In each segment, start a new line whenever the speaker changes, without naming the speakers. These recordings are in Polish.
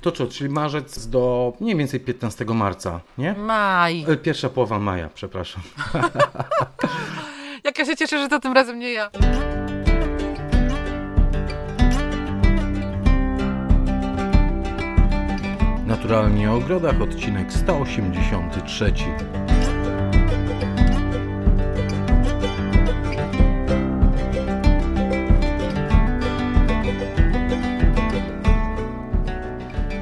To co, czyli marzec do mniej więcej 15 marca, nie?
Maj.
E, Pierwsza połowa maja, przepraszam.
Jak ja się cieszę, że to tym razem nie ja.
Naturalnie o ogrodach, odcinek 183.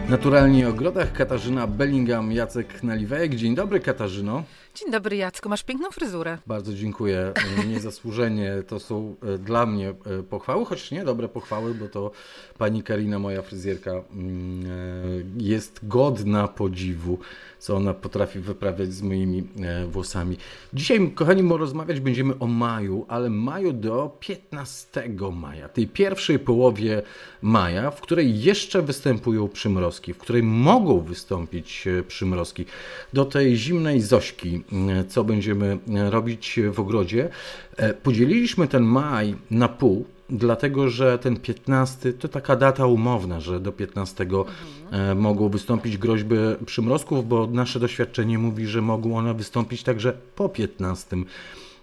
Naturalnie o ogrodach Katarzyna Bellingham, Jacek Naliwejek. Dzień dobry Katarzyno.
Dzień dobry Jacku, masz piękną fryzurę.
Bardzo dziękuję. E, Niezasłużenie to są e, dla mnie e, pochwały, choć nie dobre pochwały, bo to pani Karina, moja fryzjerka, mm, jest godna podziwu, co ona potrafi wyprawiać z moimi włosami. Dzisiaj, kochani, rozmawiać będziemy o maju, ale maju do 15 maja, tej pierwszej połowie maja, w której jeszcze występują przymrozki, w której mogą wystąpić e, przymrozki. Do tej zimnej Zośki, e, co będziemy e, robić w ogrodzie. Podzieliliśmy ten maj na pół, dlatego że ten 15 to taka data umowna, że do 15 e, mogą wystąpić groźby przymrozków, bo nasze doświadczenie mówi, że mogą one wystąpić także po 15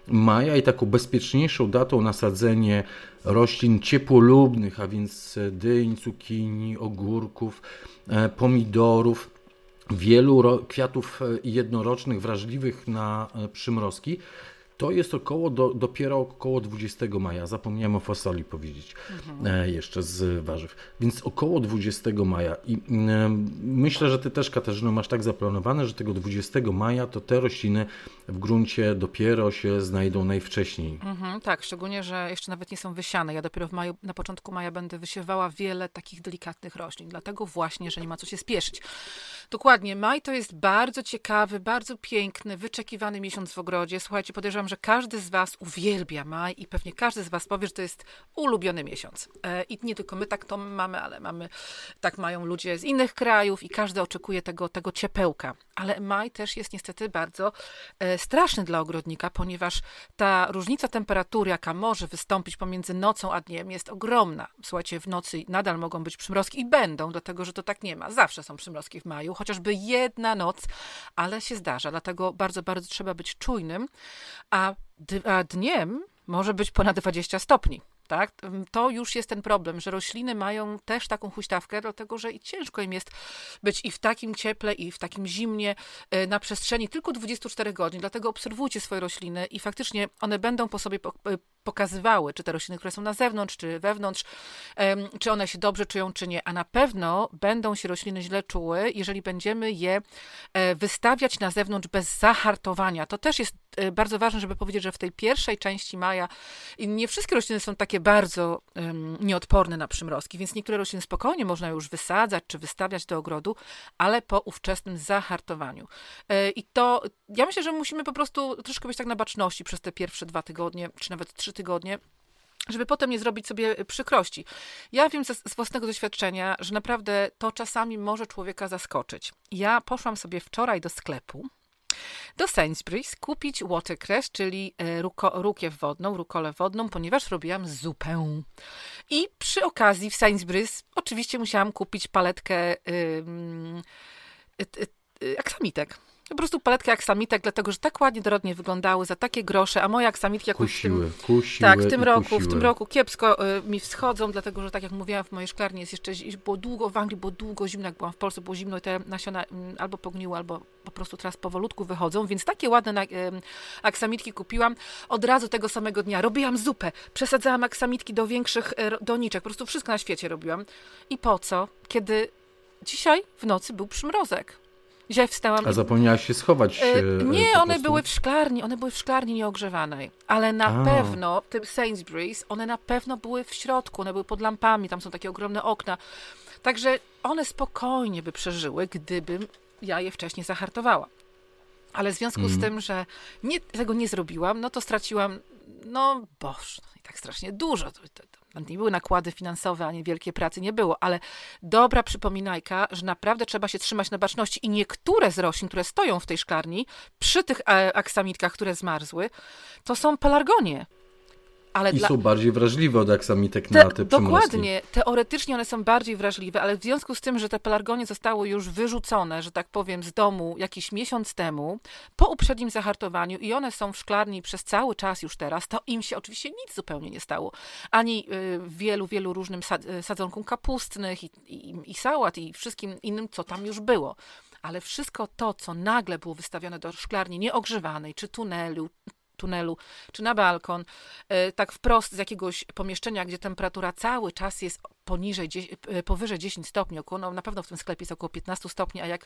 maja i taką bezpieczniejszą datą na sadzenie roślin ciepłolubnych, a więc dyń, cukinii, ogórków, e, pomidorów, wielu kwiatów e, jednorocznych, wrażliwych na e, przymrozki. To jest około do, dopiero około 20 maja. Zapomniałem o fasoli powiedzieć e, jeszcze z warzyw. Więc około 20 maja. I mm, myślę, że ty też, Katarzyno, masz tak zaplanowane, że tego 20 maja to te rośliny w gruncie dopiero się znajdą najwcześniej.
Mhm, tak, szczególnie, że jeszcze nawet nie są wysiane. Ja dopiero w maju, na początku maja będę wysiewała wiele takich delikatnych roślin, dlatego właśnie, że nie ma co się spieszyć. Dokładnie, maj to jest bardzo ciekawy, bardzo piękny, wyczekiwany miesiąc w ogrodzie. Słuchajcie, podejrzewam, że każdy z Was uwielbia maj i pewnie każdy z Was powie, że to jest ulubiony miesiąc. E, I nie tylko my tak to mamy, ale mamy, tak mają ludzie z innych krajów i każdy oczekuje tego, tego ciepełka. Ale maj też jest niestety bardzo e, straszny dla ogrodnika, ponieważ ta różnica temperatury, jaka może wystąpić pomiędzy nocą a dniem, jest ogromna. Słuchajcie, w nocy nadal mogą być przymrozki i będą, dlatego że to tak nie ma. Zawsze są przymrozki w maju, chociażby jedna noc, ale się zdarza. Dlatego bardzo, bardzo trzeba być czujnym, a, a dniem może być ponad 20 stopni. Tak? To już jest ten problem, że rośliny mają też taką huśtawkę, dlatego że i ciężko im jest być i w takim cieple, i w takim zimnie e, na przestrzeni tylko 24 godzin. Dlatego obserwujcie swoje rośliny i faktycznie one będą po sobie e, pokazywały, czy te rośliny, które są na zewnątrz, czy wewnątrz, czy one się dobrze czują, czy nie. A na pewno będą się rośliny źle czuły, jeżeli będziemy je e, wystawiać na zewnątrz bez zahartowania. To też jest bardzo ważne, żeby powiedzieć, że w tej pierwszej części maja nie wszystkie rośliny są takie bardzo em, nieodporne na przymrozki, więc niektóre rośliny spokojnie można już wysadzać czy wystawiać do ogrodu, ale po ówczesnym zahartowaniu. E, I to, ja myślę, że musimy po prostu troszkę być tak na baczności przez te pierwsze dwa tygodnie, czy nawet trzy tygodnie, żeby potem nie zrobić sobie przykrości. Ja wiem z, z własnego doświadczenia, że naprawdę to czasami może człowieka zaskoczyć. Ja poszłam sobie wczoraj do sklepu, do Sainsbury's kupić watercress, czyli e, ruko, rukiew wodną, rukolę wodną, ponieważ robiłam zupę. I przy okazji w Sainsbury's oczywiście musiałam kupić paletkę ym, y, y, y, aksamitek. Po prostu paletkę aksamitek, dlatego że tak ładnie dorodnie wyglądały za takie grosze, a moje aksamitki jakoś w tym,
Kusiły, kusiły
tak, w tym roku, w
kusiły.
tym roku kiepsko y, mi wschodzą, dlatego że tak jak mówiłam, w mojej szklarni jest jeszcze, było długo, w Anglii było długo zimno, jak byłam w Polsce, było zimno i te nasiona mm, albo pogniły, albo po prostu teraz powolutku wychodzą, więc takie ładne na, ym, aksamitki kupiłam. Od razu tego samego dnia robiłam zupę, przesadzałam aksamitki do większych ro- doniczek, po prostu wszystko na świecie robiłam. I po co? Kiedy dzisiaj w nocy był przymrozek. Dzisiaj wstałam
A zapomniałaś się schować?
E,
e,
Nie, one
prostu?
były w szklarni, one były w szklarni nieogrzewanej, ale na
A.
pewno tym Sainsbury's, one na pewno były w środku, one były pod lampami, tam są takie ogromne okna. Także one spokojnie by przeżyły, gdybym ja je wcześniej zahartowała. Ale w związku
Mhm.
z tym, że nie, tego nie zrobiłam, no to straciłam, no boż, no i tak strasznie dużo. To, to, to nie były nakłady finansowe, ani wielkie pracy nie było, ale dobra przypominajka, że naprawdę trzeba się trzymać na baczności i niektóre z roślin, które stoją w tej szklarni, przy tych e, aksamitkach, które zmarzły, to są pelargonie.
Ale I dla... są bardziej wrażliwe od aksamitek te, na te
Dokładnie. Teoretycznie one są bardziej wrażliwe, ale w związku z tym, że te pelargonie zostały już wyrzucone, że tak powiem, z domu jakiś miesiąc temu, po uprzednim zahartowaniu i one są w szklarni przez cały czas już teraz, to im się oczywiście nic zupełnie nie stało. Ani y, wielu, wielu różnym y, sadzonkom kapustnych i, i, i sałat i wszystkim innym, co tam już było ale wszystko to, co nagle było wystawione do szklarni nieogrzewanej, czy tunelu, tunelu, czy na balkon, e, tak wprost z jakiegoś pomieszczenia, gdzie temperatura cały czas jest poniżej, e, powyżej 10 stopni, około, no na pewno w tym sklepie jest około 15 stopni, a jak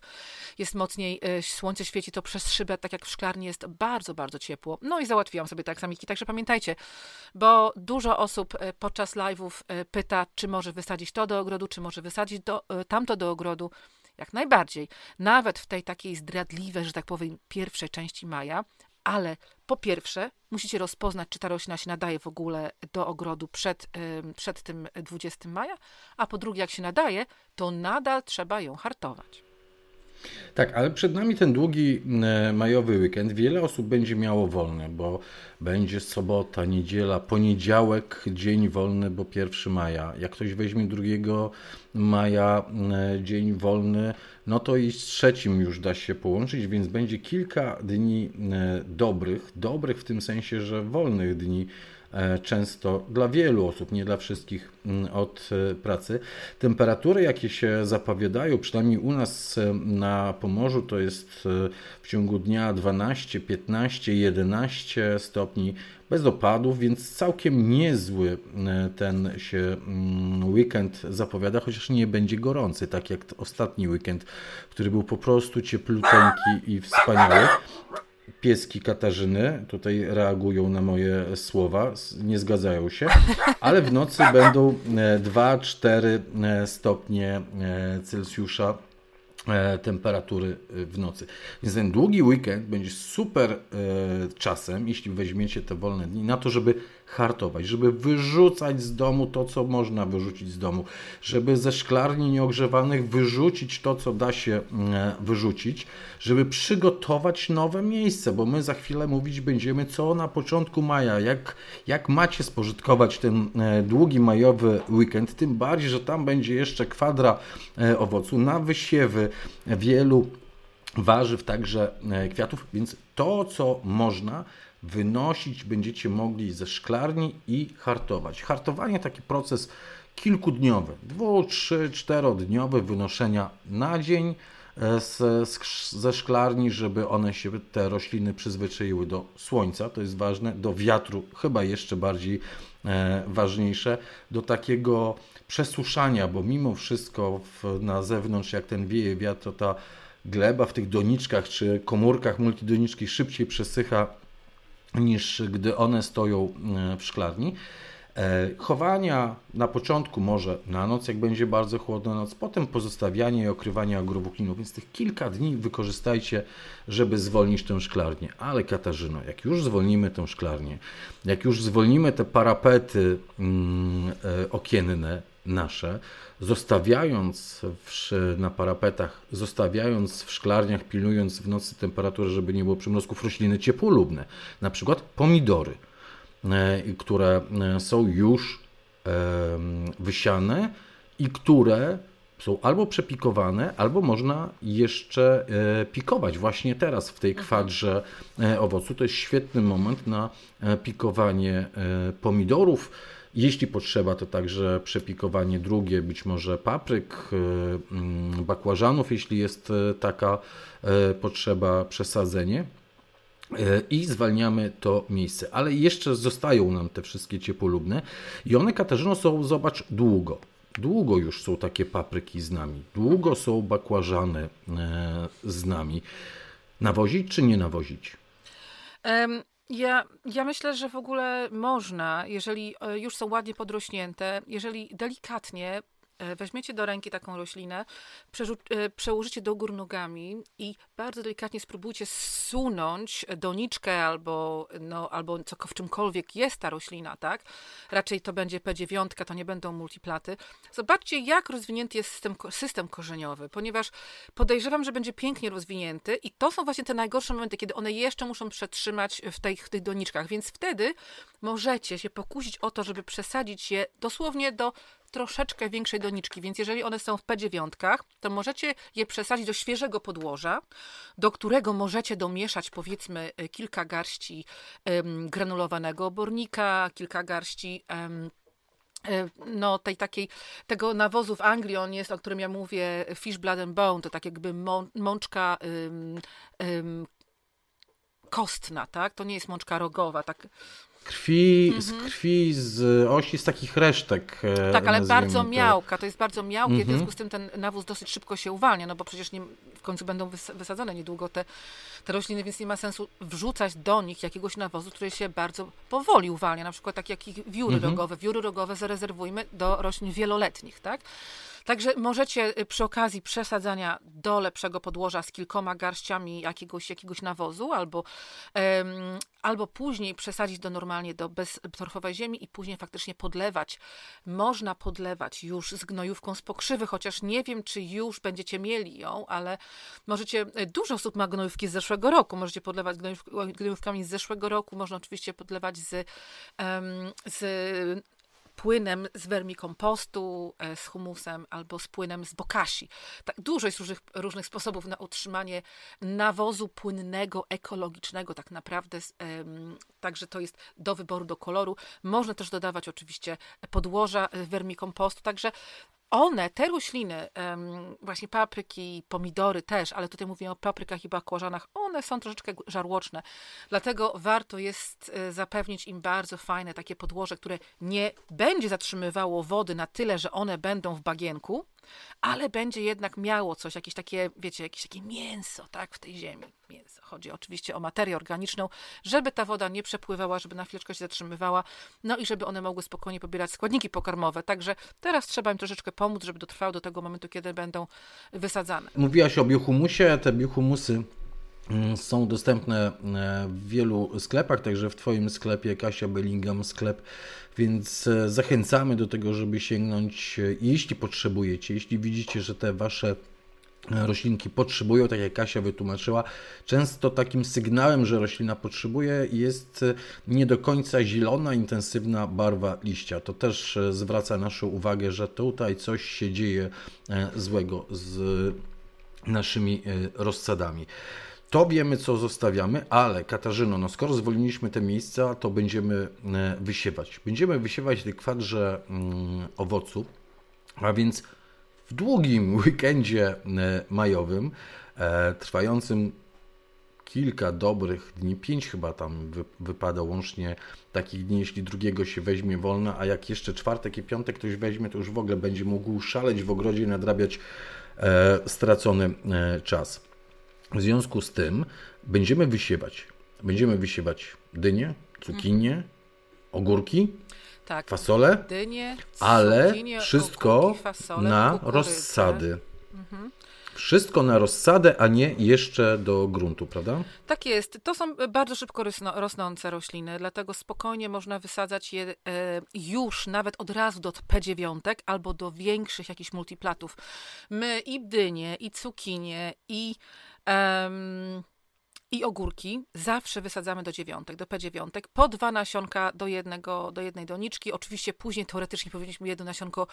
jest mocniej e, słońce świeci, to przez szybę, tak jak w szklarni, jest bardzo, bardzo ciepło. No i załatwiłam sobie te aksamiki, także pamiętajcie, bo dużo osób podczas live'ów pyta, czy może wysadzić to do ogrodu, czy może wysadzić do, tamto do ogrodu. Jak najbardziej. Nawet w tej takiej zdradliwej, że tak powiem, pierwszej części maja, ale po pierwsze, musicie rozpoznać, czy ta roślina się nadaje w ogóle do ogrodu przed, przed tym 20 maja, a po drugie, jak się nadaje, to nadal trzeba ją hartować.
Tak, ale przed nami ten długi e, majowy weekend. Wiele osób będzie miało wolne, bo będzie sobota, niedziela, poniedziałek, dzień wolny, bo 1 maja. Jak ktoś weźmie 2 maja e, dzień wolny, no to i z trzecim już da się połączyć, więc będzie kilka dni e, dobrych, dobrych w tym sensie, że wolnych dni często dla wielu osób, nie dla wszystkich mm, od e, pracy. Temperatury, jakie się zapowiadają, przynajmniej u nas e, na Pomorzu, to jest w ciągu dnia 12, 15, 11 stopni bez opadów, więc całkiem niezły ten się mm, weekend zapowiada, chociaż nie będzie gorący, tak jak ostatni weekend, który był po prostu ciepluteńki i wspaniały pieski Katarzyny tutaj reagują na moje słowa, nie zgadzają się, ale w nocy będą 2-4 e, e, stopnie e, Celsjusza temperatury w nocy. Więc ten długi weekend będzie super czasem, jeśli weźmiecie te wolne dni, na to, żeby hartować, żeby wyrzucać z domu to, co można wyrzucić z domu, żeby ze szklarni nieogrzewanych wyrzucić to, co da się mm, wyrzucić, żeby przygotować nowe miejsce, bo my za chwilę mówić będziemy, co na początku maja, jak, jak macie spożytkować ten e, długi majowy weekend, tym bardziej, że tam będzie jeszcze kwadra e, owocu na wysiewy wielu warzyw, także e, kwiatów, więc to, co można, wynosić będziecie mogli ze szklarni i hartować. Hartowanie taki proces kilkudniowy, dwu, trzy, czterodniowy wynoszenia na dzień e, ze szklarni, żeby one się, te rośliny przyzwyczaiły do słońca, to jest ważne, do wiatru, chyba jeszcze bardziej e, ważniejsze, do takiego przesuszania, bo mimo wszystko w, na zewnątrz, jak ten wieje wiatr, to ta gleba w tych doniczkach czy komórkach multidonicznych szybciej przesycha niż gdy one stoją e, w szklarni. E, chowania na początku może na noc, jak będzie bardzo chłodna noc, potem pozostawianie i okrywanie agrowłókniną, więc tych kilka dni wykorzystajcie, żeby zwolnić tę szklarnię. Ale Katarzyno, jak już zwolnimy tę szklarnię, jak już zwolnimy te parapety mm, e, okienne nasze, zostawiając w, na parapetach, zostawiając w szklarniach, pilnując w nocy temperaturę, żeby nie było przymrozków rośliny ciepłolubne, na przykład pomidory, e, które e, są już wysiane i które są albo przepikowane, albo można jeszcze e, pikować właśnie teraz w tej mhm. kwadrze owocu. To jest świetny moment na pikowanie pomidorów jeśli potrzeba, to także przepikowanie drugie, być może papryk, e, mm, bakłażanów, jeśli jest e, taka e, potrzeba, przesadzenie. I zwalniamy to miejsce. Ale jeszcze zostają nam te wszystkie ciepłolubne i one, Katarzyno, są, zobacz, długo. Długo już są takie papryki z nami. Długo są bakłażany z nami. Nawozić czy nie nawozić?
Um, ja, ja myślę, że w ogóle można, jeżeli e, już są ładnie podrośnięte, jeżeli delikatnie weźmiecie do ręki taką roślinę, e, przełożycie do gór nogami i bardzo delikatnie spróbujcie zsunąć doniczkę albo, no, albo co, w czymkolwiek jest ta roślina, tak? Raczej to będzie P9, to nie będą multiplaty. Zobaczcie, jak rozwinięty jest system, system korzeniowy, ponieważ podejrzewam, że będzie pięknie rozwinięty i to są właśnie te najgorsze momenty, kiedy one jeszcze muszą przetrzymać w w tych doniczkach, więc wtedy możecie się pokusić o to, żeby przesadzić je dosłownie do troszeczkę większej doniczki, więc jeżeli one są w P9, to możecie je przesadzić do świeżego podłoża, do którego możecie domieszać powiedzmy e, kilka garści granulowanego obornika, kilka garści um, no, tej takiej, tego nawozu w Anglii, on jest, o którym ja mówię, fish blood and bone, to tak jakby mączka um, um, kostna, tak? To nie jest mączka rogowa, tak
krwi, mhm. z krwi, z osi, z takich resztek.
E, tak, ale bardzo to. miałka, to jest bardzo miałkie, mhm. w związku z tym ten nawóz dosyć szybko się uwalnia, no bo przecież nie, w końcu będą wysadzone niedługo te, te rośliny, więc nie ma sensu wrzucać do nich jakiegoś nawozu, który się bardzo powoli uwalnia, na przykład tak jak wióry mhm. rogowe. Wióry rogowe zarezerwujmy do roślin wieloletnich, tak? Także możecie y, przy okazji przesadzania do lepszego podłoża z kilkoma garściami jakiegoś, jakiegoś nawozu, albo, um, albo później przesadzić do normalnie do beztorfowej ziemi i później faktycznie podlewać. Można podlewać już z gnojówką z pokrzywy, chociaż nie wiem, czy już będziecie mieli ją, ale możecie, y, dużo osób ma gnojówki z zeszłego roku, możecie podlewać gnojówkami z zeszłego roku, można oczywiście podlewać z, um, z płynem z wermikompostu, e, z humusem albo z płynem z bokasi. Tak, dużo jest różnych, różnych sposobów na utrzymanie nawozu płynnego, ekologicznego, tak naprawdę. Także to jest do wyboru, do koloru. Można też dodawać oczywiście podłoża wermikompostu, także one, te rośliny, właśnie papryki, pomidory też, ale tutaj mówię o paprykach i bakłażanach, one są troszeczkę żarłoczne. Dlatego warto jest e, zapewnić im bardzo fajne takie podłoże, które nie będzie zatrzymywało wody na tyle, że one będą w bagienku, ale będzie jednak miało coś, jakieś takie, wiecie, jakieś takie mięso, tak, w tej ziemi. Mięso. Chodzi oczywiście o materię organiczną, żeby ta woda nie przepływała, żeby na chwileczkę się zatrzymywała, no i żeby one mogły spokojnie pobierać składniki pokarmowe. Także teraz trzeba im troszeczkę pomóc, żeby dotrwały do tego momentu, kiedy będą wysadzane.
Mówiłaś o biohumusie, te biohumusy są dostępne e, w wielu sklepach, także w Twoim sklepie Kasia Bellingham sklep więc e, zachęcamy do tego, żeby sięgnąć, e, jeśli potrzebujecie, jeśli widzicie, że te wasze roślinki potrzebują, tak jak Kasia wytłumaczyła, często takim sygnałem, że roślina potrzebuje jest nie do końca zielona, intensywna barwa liścia. To też zwraca naszą uwagę, że tutaj coś się dzieje złego z naszymi rozsadami. To wiemy, co zostawiamy, ale Katarzyno, no skoro zwolniliśmy te miejsca, to będziemy e, wysiewać. Będziemy wysiewać w kwadrze mm, owoców, a więc w długim weekendzie e, majowym, e, trwającym kilka dobrych dni, pięć chyba tam wypada łącznie takich dni, jeśli drugiego się weźmie wolna, a jak jeszcze czwartek i piątek ktoś weźmie, to już w ogóle będzie mógł szaleć w ogrodzie i nadrabiać stracony czas. W związku z tym będziemy wysiewać. Będziemy wysiewać dynie, cukinie, ogórki, tak, fasole, dynie, ale wszystko ogórki, fasole, na kukurydzę. rozsady. Mhm. Wszystko na rozsadę, a nie jeszcze do gruntu, prawda?
Tak jest. To są bardzo szybko rosnące rośliny, dlatego spokojnie można wysadzać je e, już nawet od razu do P9 albo do większych jakichś multiplatów. My i dynie, i cukinie, i Um, i ogórki zawsze wysadzamy do dziewiątek, do P9, po dwa nasionka do, jednego, do jednej doniczki. Oczywiście później teoretycznie powinniśmy jedno nasionko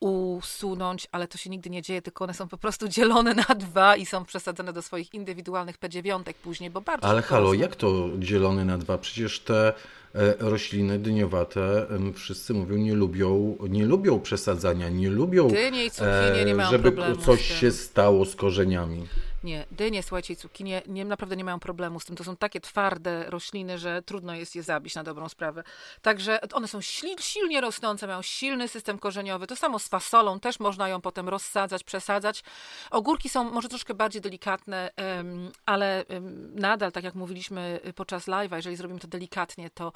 usunąć, ale to się nigdy nie dzieje, tylko one są po prostu dzielone na dwa i są przesadzone do swoich indywidualnych P9 później, bo bardzo
Ale halo, jak to dzielone na dwa? Przecież te e, rośliny dyniowate, wszyscy mówią, nie lubią, nie lubią przesadzania, nie lubią,
Dynie i cukinie nie e,
żeby coś się stało z korzeniami.
Nie, dynie, słuchajcie, cukinie nie, naprawdę nie mają problemu z tym. To są takie twarde rośliny, że trudno jest je zabić na dobrą sprawę. Także one są silnie rosnące, mają silny system korzeniowy. To samo z fasolą, też można ją potem rozsadzać, przesadzać. Ogórki są może troszkę bardziej delikatne, ale nadal, tak jak mówiliśmy podczas live'a, jeżeli zrobimy to delikatnie, to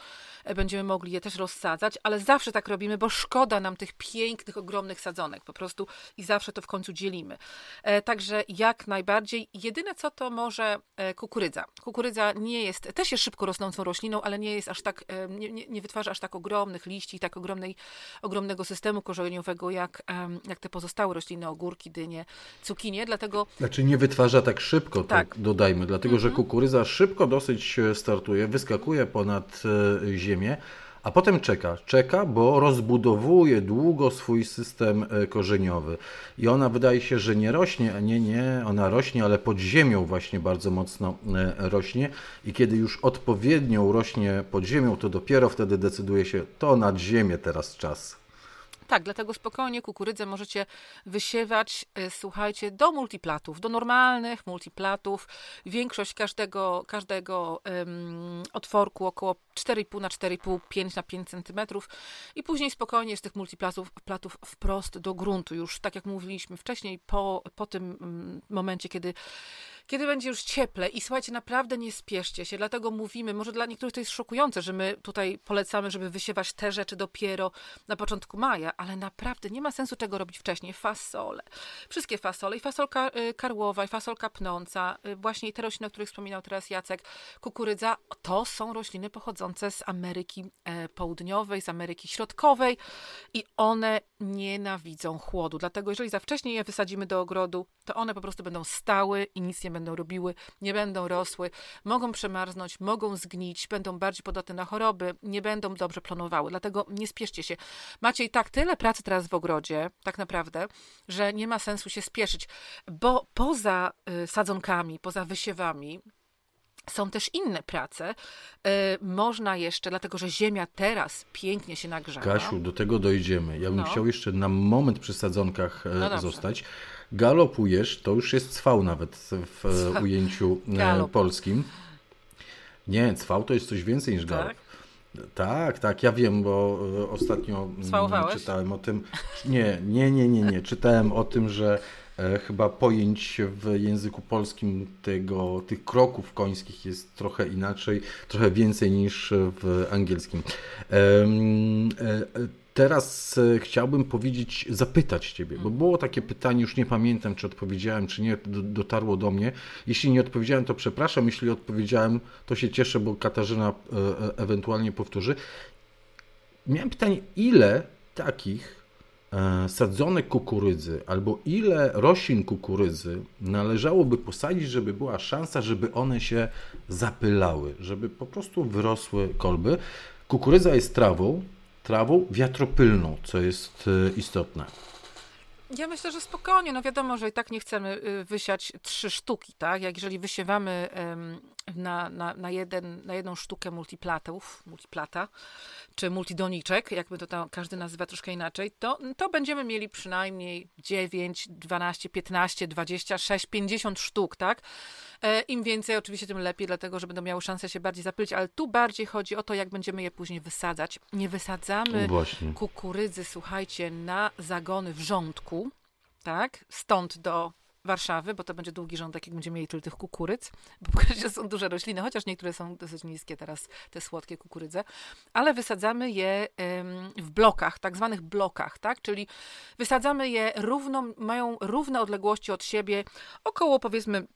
będziemy mogli je też rozsadzać, ale zawsze tak robimy, bo szkoda nam tych pięknych, ogromnych sadzonek po prostu i zawsze to w końcu dzielimy. E, także jak najbardziej. Jedyne co to może e, kukurydza. Kukurydza nie jest, też jest szybko rosnącą rośliną, ale nie jest aż tak, e, nie, nie, nie wytwarza aż tak ogromnych liści, tak ogromnej, ogromnego systemu korzeniowego, jak, jak te pozostałe rośliny, ogórki, dynie, cukinie, dlatego...
Znaczy nie wytwarza tak szybko, tak, tak dodajmy, dlatego że mhm. kukurydza szybko dosyć startuje, wyskakuje ponad ziemię, a potem czeka. Czeka, bo rozbudowuje długo swój system e, korzeniowy. I ona wydaje się, że nie rośnie, a nie, nie, ona rośnie, ale pod ziemią właśnie bardzo mocno e, rośnie. I kiedy już odpowiednio rośnie pod ziemią, to dopiero wtedy decyduje się, to nad ziemię teraz czas.
Tak, dlatego spokojnie kukurydzę możecie wysiewać, e, słuchajcie, do multiplatów, do normalnych multiplatów. Większość każdego, każdego um, otworku około 4,5 na 4,5, 5 na 5 cm i później spokojnie z tych multiplatów platów wprost do gruntu. Już tak jak mówiliśmy wcześniej, po, po tym mm, momencie, kiedy kiedy będzie już cieple i słuchajcie, naprawdę nie spieszcie się, dlatego mówimy, może dla niektórych to jest szokujące, że my tutaj polecamy, żeby wysiewać te rzeczy dopiero na początku maja, ale naprawdę nie ma sensu tego robić wcześniej. Fasole, wszystkie fasole, i fasolka y, karłowa, i fasolka pnąca, y, właśnie te rośliny, o których wspominał teraz Jacek, kukurydza, to są rośliny pochodzące z Ameryki e, Południowej, z Ameryki Środkowej i one nienawidzą chłodu, dlatego jeżeli za wcześnie je wysadzimy do ogrodu, to one po prostu będą stały i nic nie będą robiły, nie będą rosły, mogą przemarznąć, mogą zgnić, będą bardziej podatne na choroby, nie będą dobrze plonowały. Dlatego nie spieszcie się. Macie i tak tyle pracy teraz w ogrodzie, tak naprawdę, że nie ma sensu się spieszyć, bo poza y, sadzonkami, poza wysiewami, są też inne prace. E, można jeszcze, dlatego że ziemia teraz pięknie się nagrzewa.
Kasiu, do tego dojdziemy. Ja bym no. chciał jeszcze na moment przy sadzonkach e, no zostać. Galopujesz, to już jest cwał nawet w e, ujęciu Galop. polskim. Nie, cwał to jest coś więcej niż galop. Tak? Tak, tak, ja wiem, bo ostatnio
Swałowałeś?
czytałem o tym. Nie, nie, nie, nie, nie. Czytałem o tym, że E, chyba pojęć w języku polskim tego, tych kroków końskich jest trochę inaczej, trochę więcej niż w angielskim. E, teraz e, chciałbym powiedzieć, zapytać Ciebie, bo było takie pytanie, już nie pamiętam, czy odpowiedziałem, czy nie, dotarło do mnie. Jeśli nie odpowiedziałem, to przepraszam, jeśli odpowiedziałem, to się cieszę, bo Katarzyna ewentualnie powtórzy. Miałem pytanie, ile takich E, sadzonek kukurydzy albo ile roślin kukurydzy należałoby posadzić, żeby była szansa, żeby one się zapylały, żeby po prostu wyrosły kolby. Kukurydza jest trawą, trawą wiatropylną, co jest e, istotne.
Ja myślę, że spokojnie. No wiadomo, że i tak nie chcemy y, wysiać trzy sztuki, tak? Jak jeżeli wysiewamy na, na, na, jeden, na jedną sztukę multiplatów, multiplata, czy multidoniczek, jakby to tam każdy nazywa troszkę inaczej, to, to będziemy mieli przynajmniej 9, 12, 15, 26, 50 sztuk, tak? E, Im więcej oczywiście, tym lepiej, dlatego że będą miały szansę się bardziej zapylić, ale tu bardziej chodzi o to, jak będziemy je później wysadzać. Nie wysadzamy no kukurydzy, słuchajcie, na zagony wrzątku, tak? Stąd do Warszawy, bo to będzie długi rządek, jak będziemy mieli tyle tych kukurydz, bo pokażę, są duże rośliny, chociaż niektóre są dosyć niskie teraz, te słodkie kukurydze, ale wysadzamy je w blokach, tak zwanych blokach, tak, czyli wysadzamy je równo, mają równe odległości od siebie, około powiedzmy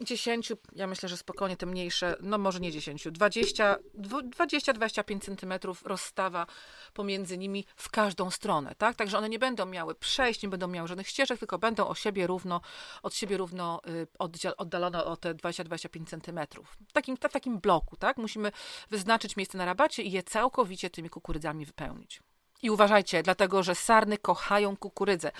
10, ja myślę, że spokojnie te mniejsze, no może nie 10, 20-25 centymetrów rozstawa pomiędzy nimi w każdą stronę, tak? Także one nie będą miały przejść, nie będą miały żadnych ścieżek, tylko będą o siebie równo, od siebie równo y, oddalone o te 20-25 centymetrów. W takim, w takim bloku, tak? Musimy wyznaczyć miejsce na rabacie i je całkowicie tymi kukurydzami wypełnić. I uważajcie, dlatego że sarny kochają kukurydzę.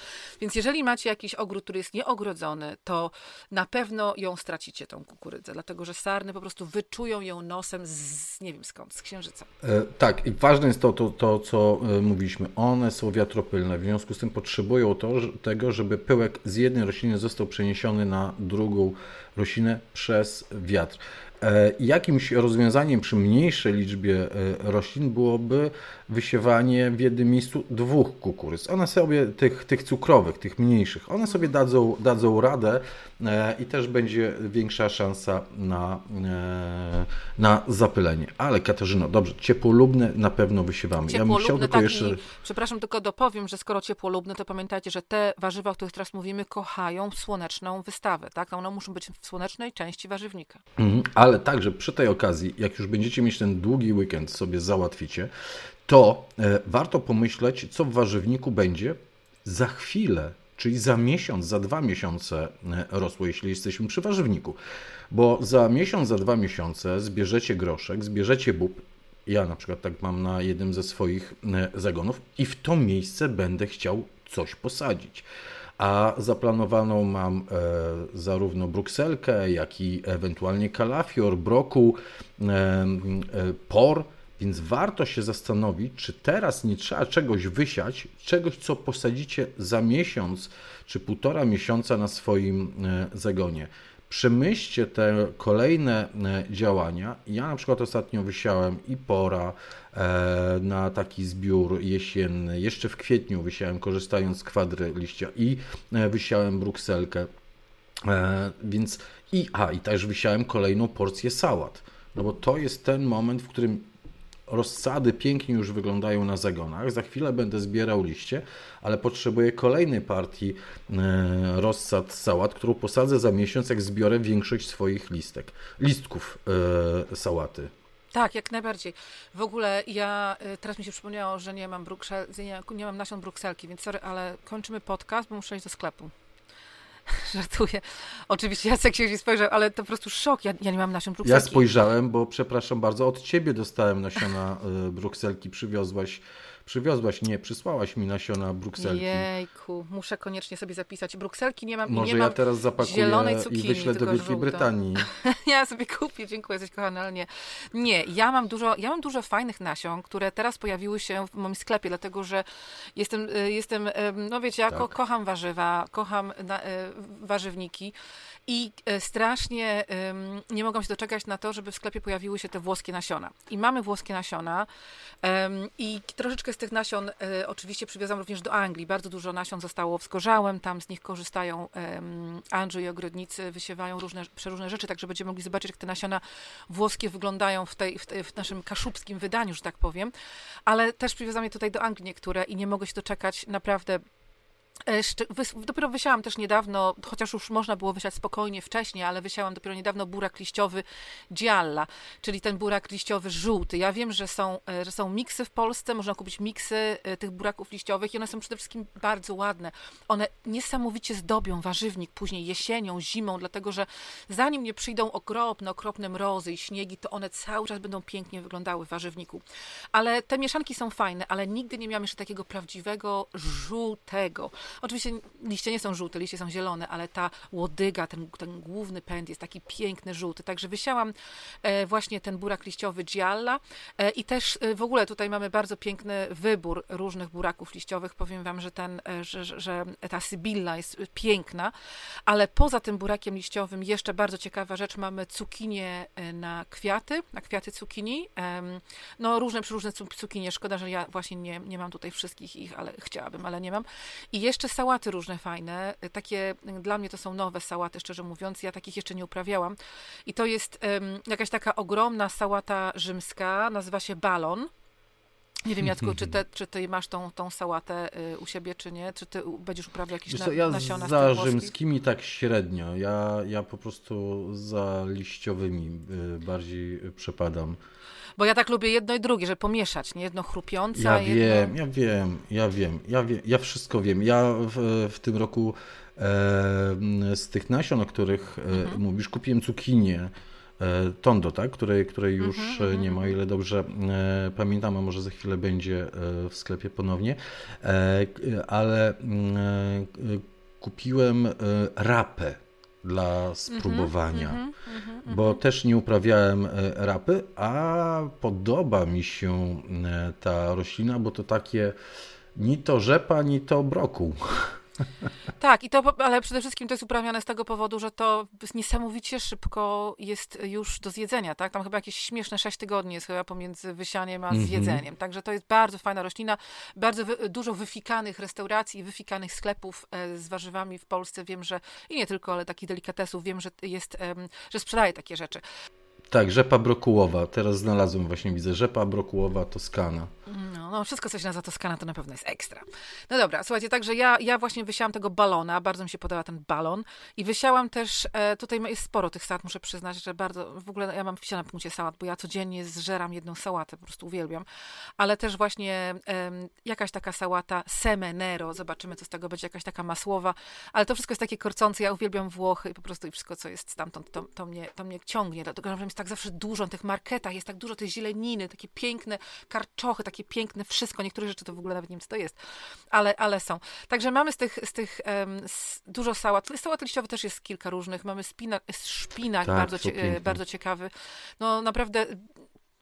Więc jeżeli macie jakiś ogród, który jest nieogrodzony, to na pewno ją stracicie, tą kukurydzę, dlatego że sarny po prostu wyczują ją nosem z nie wiem skąd, z księżyca.
E, tak, i ważne jest to, to, to co e, mówiliśmy. One są wiatropylne, w związku z tym potrzebują to, że, tego, żeby pyłek z jednej rośliny został przeniesiony na drugą roślinę przez wiatr. E, jakimś rozwiązaniem przy mniejszej liczbie e, roślin byłoby wysiewanie w jednym miejscu dwóch kukurydz. One sobie, tych, tych cukrowych, tych mniejszych, one sobie dadzą, dadzą radę e, i też będzie większa szansa na, na zapylenie. Ale Katarzyno, dobrze, ciepłolubne na pewno wysiewamy.
Ja bym chciał tylko tak, jeszcze... I, przepraszam, tylko dopowiem, że skoro ciepłolubne, to pamiętajcie, że te warzywa, o których teraz mówimy, kochają słoneczną wystawę. Tak? One muszą być w słonecznej części warzywnika.
Mhm, ale także przy tej okazji, jak już będziecie mieć ten długi weekend, sobie załatwicie, to e, warto pomyśleć, co w warzywniku będzie za chwilę, czyli za miesiąc, za dwa miesiące e, rosło, jeśli jesteśmy przy warzywniku. Bo za miesiąc, za dwa miesiące zbierzecie groszek, zbierzecie bób. Ja na przykład tak mam na jednym ze swoich e, zagonów i w to miejsce będę chciał coś posadzić a zaplanowaną mam zarówno brukselkę, jak i ewentualnie kalafior, broku, por, więc warto się zastanowić, czy teraz nie trzeba czegoś wysiać, czegoś, co posadzicie za miesiąc czy półtora miesiąca na swoim zagonie przemyślcie te kolejne e, działania. Ja na przykład ostatnio wysiałem i pora e, na taki zbiór jesienny. Jeszcze w kwietniu wysiałem, korzystając z kwadry liścia i e, wysiałem brukselkę. Więc i, a, i też wysiałem kolejną porcję sałat. No bo to jest ten moment, w którym rozsady pięknie już wyglądają na zagonach. Za chwilę będę zbierał liście, ale potrzebuję kolejnej partii e, rozsad sałat, którą posadzę za miesiąc, jak zbiorę większość swoich listek, listków e, sałaty.
Tak, jak najbardziej. W ogóle ja, e, teraz mi się przypomniało, że nie mam, nie, nie mam nasion brukselki, więc sorry, ale kończymy podcast, bo muszę iść do sklepu. Żartuję. Oczywiście Jacek się spojrzał, ale to po prostu szok. Ja, ja nie mam nasion brukselki.
Ja spojrzałem, bo przepraszam bardzo, od ciebie dostałem nasiona y, brukselki, przywiozłaś przywiozłaś, nie, przysłałaś mi nasiona brukselki.
Jejku, muszę koniecznie sobie zapisać. Brukselki nie mam
Może
nie
ja
mam
teraz zapakuję cukinii, i wyślę do Wielkiej Brytanii.
ja sobie kupię, dziękuję, jesteś kochana, ale nie. Nie, ja mam, dużo, ja mam dużo fajnych nasion, które teraz pojawiły się w moim sklepie, dlatego że jestem, y, jestem no wiecie, ja tak. kocham warzywa, kocham na, y, warzywniki i e, strasznie nie mogą się doczekać na to, żeby w sklepie pojawiły się te włoskie nasiona. I mamy włoskie nasiona i troszeczkę z tych nasion e, oczywiście przywiozłam również do Anglii. Bardzo dużo nasion zostało wskorzałem, tam z nich korzystają Andrzej i ogrodnicy, wysiewają różne, przeróżne rzeczy, także będziemy mogli zobaczyć, jak te nasiona włoskie wyglądają w, tej, w, tej, w naszym kaszubskim wydaniu, że tak powiem. Ale też przywiozłam je tutaj do Anglii niektóre i nie mogę się doczekać naprawdę dopiero wysiałam też niedawno, chociaż już można było wysiać spokojnie wcześniej, ale wysiałam dopiero niedawno burak liściowy Gialla, czyli ten burak liściowy żółty. Ja wiem, że są, e, że są miksy w Polsce, można kupić miksy e, tych buraków liściowych i one są przede wszystkim bardzo ładne. One niesamowicie zdobią warzywnik później jesienią, zimą, dlatego że zanim nie przyjdą okropne, okropne mrozy i śniegi, to one cały czas będą pięknie wyglądały w warzywniku. Ale te mieszanki są fajne, ale nigdy nie miałam jeszcze takiego prawdziwego żółtego. Oczywiście liście nie są żółte, liście są zielone, ale ta łodyga, ten, ten główny pęd jest taki piękny, żółty. Także wysiałam e, właśnie ten burak liściowy Gialla e, i też e, w ogóle tutaj mamy bardzo piękny wybór różnych buraków liściowych. Powiem Wam, że, ten, że, że ta Sybilla jest piękna, ale poza tym burakiem liściowym jeszcze bardzo ciekawa rzecz, mamy cukinię na kwiaty, na kwiaty cukinii. No różne, różne cukinie, szkoda, że ja właśnie nie, nie mam tutaj wszystkich ich, ale chciałabym, ale nie mam. I jeszcze jeszcze sałaty różne fajne. Takie dla mnie to są nowe sałaty, szczerze mówiąc. Ja takich jeszcze nie uprawiałam. I to jest um, jakaś taka ogromna sałata rzymska, nazywa się balon. Nie wiem, Jacku, czy, te, czy ty masz tą, tą sałatę y, u siebie, czy nie? Czy ty będziesz uprawiał jakieś
na, ja nasiona za rzymskimi tak średnio. Ja, ja po prostu za liściowymi y, bardziej przepadam.
Bo ja tak lubię jedno i drugie, że pomieszać, nie? Jedno chrupiące,
Ja
jedno...
wiem, ja wiem, ja wiem, ja wiem, ja wszystko wiem. Ja w, w tym roku e, z tych nasion, o których e, mhm. mówisz, kupiłem cukinię Tondo, tak? której, której już
Mhm,
nie ma, o ile dobrze e, pamiętam, a może za chwilę będzie e, w sklepie ponownie. E, ale mm, e, kupiłem e, rapę dla spróbowania,
Mhm, mhm,
bo też nie uprawiałem e, rapy, a podoba mi się e, ta roślina, bo to takie ni to rzepa, ni to brokuł.
Tak, i to, ale przede wszystkim to jest uprawiane z tego powodu, że to niesamowicie szybko jest już do zjedzenia, tak? Tam chyba jakieś śmieszne 6 tygodni jest chyba pomiędzy wysianiem a
Mhm.
zjedzeniem. Także to jest bardzo fajna roślina, bardzo wy, dużo wyfikanych restauracji, wyfikanych sklepów e, z warzywami w Polsce. Wiem, że i nie tylko, ale takich delikatesów, wiem, że jest, że sprzedaje takie rzeczy.
Tak, rzepa brokułowa. Teraz znalazłem właśnie, widzę, rzepa brokułowa Toskana.
No, no, wszystko, co się nazywa Toskana, to na pewno jest ekstra. No dobra, słuchajcie, także ja, ja właśnie wysiałam tego balona, bardzo mi się podoba ten balon i wysiałam też, e, tutaj jest sporo tych sałat, muszę przyznać, że bardzo, w ogóle ja mam wisiane na punkcie sałat, bo ja codziennie zżeram jedną sałatę, po prostu uwielbiam, ale też właśnie em, jakaś taka sałata semenero, zobaczymy, co z tego będzie, jakaś taka masłowa, ale to wszystko jest takie korcące, ja uwielbiam Włochy i po prostu i wszystko, co jest stamtąd, to, to, mnie, to mnie ciągnie, dlatego że jest tak zawsze dużo, na tych marketach jest tak dużo tej zieleniny, takie piękne karczochy, takie piękne wszystko, niektóre rzeczy to w ogóle nawet nie wiem, co to jest, ale, ale są. Także mamy z tych, z tych em, z, dużo sałat, sałat liściowych też jest kilka różnych, mamy spina, szpinak,
Tak,
bardzo, cie, bardzo ciekawy, no naprawdę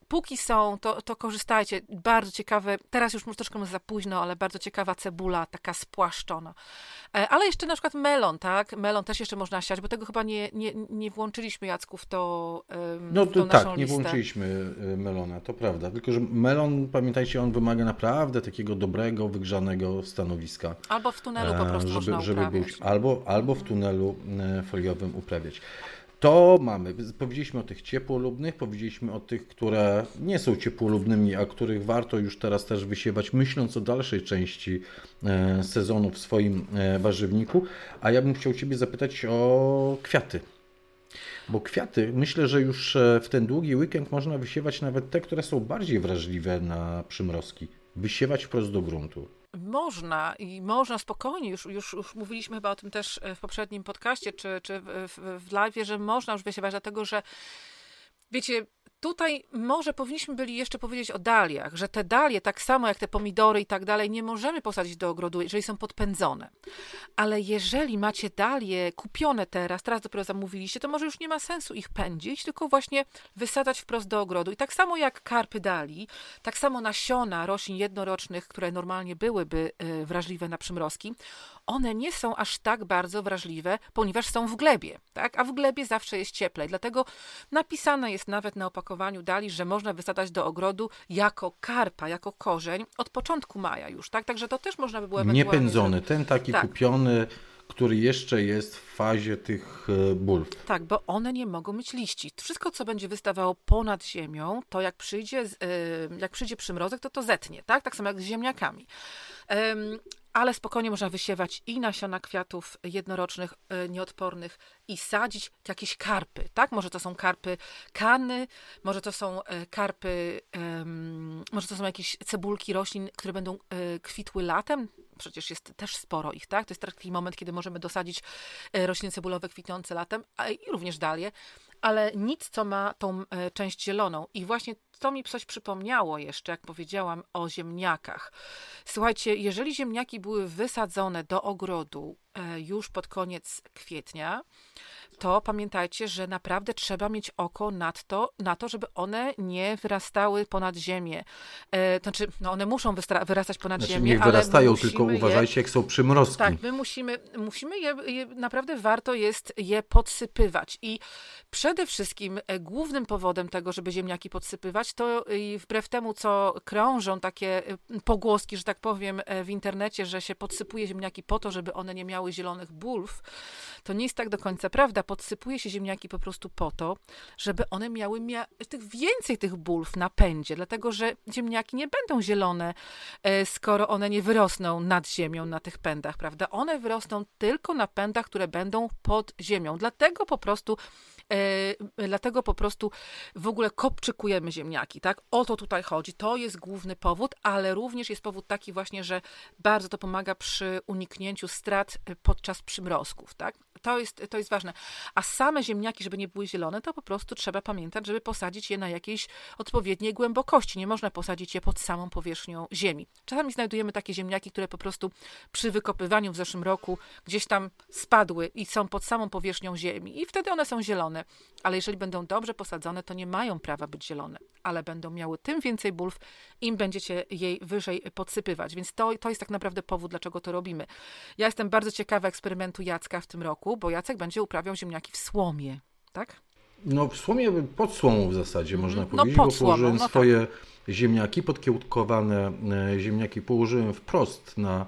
póki są, to, to korzystajcie. Bardzo ciekawe, teraz już może troszkę za późno, ale bardzo ciekawa cebula, taka spłaszczona. E, Ale jeszcze na przykład melon, tak? Melon też jeszcze można siać, bo tego chyba nie, nie, nie włączyliśmy, Jacku, w to
No
w
to tak, nie
listę.
włączyliśmy y, melona, to prawda. Tylko, że melon, pamiętajcie, on wymaga naprawdę takiego dobrego, wygrzanego stanowiska.
Albo w tunelu po
e,
prostu można
żeby, żeby
uprawiać.
być, albo, albo w tunelu e, foliowym uprawiać. To mamy. Powiedzieliśmy o tych ciepłolubnych, powiedzieliśmy o tych, które nie są ciepłolubnymi, a których warto już teraz też wysiewać, myśląc o dalszej części e, sezonu w swoim e, warzywniku. A ja bym chciał Ciebie zapytać o kwiaty. Bo kwiaty, myślę, że już e, w ten długi weekend można wysiewać nawet te, które są bardziej wrażliwe na przymrozki. Wysiewać wprost do gruntu.
Można i można spokojnie, już, już, już mówiliśmy chyba o tym też e, w poprzednim podcaście, czy, czy w, w, live, że można już wysiewać, dlatego że wiecie, tutaj może powinniśmy byli jeszcze powiedzieć o daliach, że te dalie, tak samo jak te pomidory i tak dalej, nie możemy posadzić do ogrodu, jeżeli są podpędzone. Ale jeżeli macie dalie kupione teraz, teraz dopiero zamówiliście, to może już nie ma sensu ich pędzić, tylko właśnie wysadzać wprost do ogrodu. I tak samo jak karpy dali, tak samo nasiona roślin jednorocznych, które normalnie byłyby y, wrażliwe na przymrozki, one nie są aż tak bardzo wrażliwe, ponieważ są w glebie, tak? A w glebie zawsze jest cieplej. Dlatego napisane jest nawet na opakowaniu dali, że można wysadzać do ogrodu jako karpa, jako korzeń od początku maja już, tak? Także to też można by było ewentualnie
Niepędzony, ten taki
Tak.
kupiony, który jeszcze jest w fazie tych e, bulw.
Tak, bo one nie mogą mieć liści. Wszystko, co będzie wystawało ponad ziemią, to jak przyjdzie, y, jak przyjdzie przymrozek, to to zetnie, tak? Tak samo jak z ziemniakami. Ale spokojnie można wysiewać i nasiona kwiatów jednorocznych, e, nieodpornych i sadzić jakieś karpy, tak? Może to są karpy kany, może to są e, karpy, em, może to są jakieś cebulki roślin, które będą e, kwitły latem. Przecież jest też sporo ich, tak? To jest taki moment, kiedy możemy dosadzić rośliny cebulowe kwitnące latem, a i również dalie, ale nic, co ma tą e, część zieloną. I właśnie to mi coś przypomniało jeszcze, jak powiedziałam o ziemniakach. Słuchajcie, jeżeli ziemniaki były wysadzone do ogrodu e, już pod koniec kwietnia, to pamiętajcie, że naprawdę trzeba mieć oko nad to, na to, żeby one nie wyrastały ponad ziemię. E, to znaczy, no one muszą wyrastać ponad
Znaczy,
ziemię, ale my
wyrastają,
musimy
tylko
je-
uważajcie, jak są przymrozki.
tak, my musimy, musimy je, je, naprawdę warto jest je podsypywać. I przede wszystkim e, głównym powodem tego, żeby ziemniaki podsypywać, to e, wbrew temu, co krążą takie e, pogłoski, że tak powiem, e, w internecie, że się podsypuje ziemniaki po to, żeby one nie miały zielonych bulw, to nie jest tak do końca prawda. Podsypuje się ziemniaki po prostu po to, żeby one miały mia- tych więcej tych bulw na pędzie, dlatego że ziemniaki nie będą zielone, e, skoro one nie wyrosną nad ziemią na tych pędach, prawda? One wyrosną tylko na pędach, które będą pod ziemią. Dlatego po prostu dlatego po prostu w ogóle kopczykujemy ziemniaki. tak? O to tutaj chodzi. To jest główny powód, ale również jest powód taki właśnie, że bardzo to pomaga przy uniknięciu strat y, podczas przymrozków, tak? To jest, to jest ważne. A same ziemniaki, żeby nie były zielone, to po prostu trzeba pamiętać, żeby posadzić je na jakiejś odpowiedniej głębokości. Nie można posadzić je pod samą powierzchnią ziemi. Czasami znajdujemy takie ziemniaki, które po prostu przy wykopywaniu w zeszłym roku gdzieś tam spadły i są pod samą powierzchnią ziemi i wtedy one są zielone. Ale jeżeli będą dobrze posadzone, to nie mają prawa być zielone, ale będą miały tym więcej bulw, im będziecie jej wyżej podsypywać. Więc to, to jest tak naprawdę powód, dlaczego to robimy. Ja jestem bardzo ciekawa eksperymentu Jacka w tym roku, bo Jacek będzie uprawiał ziemniaki w słomie, tak?
No w słomie, pod słomą w zasadzie można
no,
powiedzieć,
pod
bo
słomą,
położyłem
no tak.
swoje ziemniaki, podkiełkowane e, ziemniaki położyłem wprost na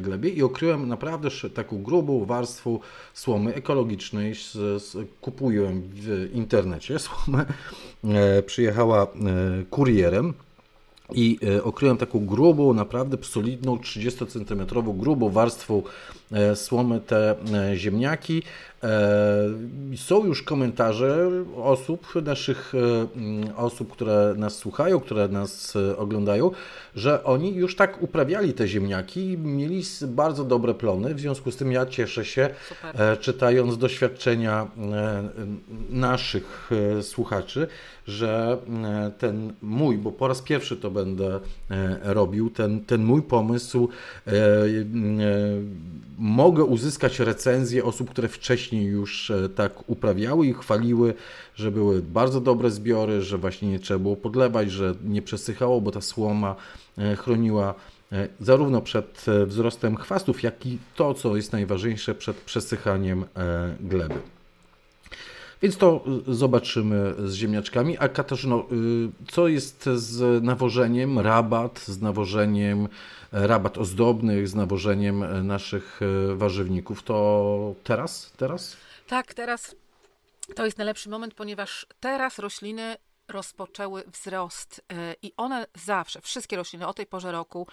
glebie i okryłem naprawdę taką grubą warstwą słomy ekologicznej. Kupuję w internecie słomę. E, przyjechała e, kurierem. I e, okryłem taką grubą, naprawdę solidną, 30 cm grubą warstwą e, słomy te e, ziemniaki. E, Są już komentarze osób, naszych e, mm, osób, które nas słuchają, które nas e, oglądają, że oni już tak uprawiali te ziemniaki i mieli bardzo dobre plony. W związku z tym ja cieszę się,
Super.
czytając doświadczenia naszych słuchaczy, że ten mój, bo po raz pierwszy to będę robił, ten, ten mój pomysł mogę uzyskać recenzję osób, które wcześniej już e, tak uprawiały i chwaliły, że były bardzo dobre zbiory, że właśnie nie trzeba było podlewać, że nie przesychało, bo ta słoma e, chroniła e, zarówno przed wzrostem chwastów, jak i to, co jest najważniejsze, przed przesychaniem gleby. Więc to zobaczymy z ziemniaczkami. A Katarzyno, co jest z nawożeniem, rabat, z nawożeniem rabat ozdobnych, z nawożeniem e, naszych e, warzywników? To teraz? Teraz?
Tak, teraz to jest najlepszy moment, ponieważ teraz rośliny rozpoczęły wzrost e, i one zawsze, wszystkie rośliny o tej porze roku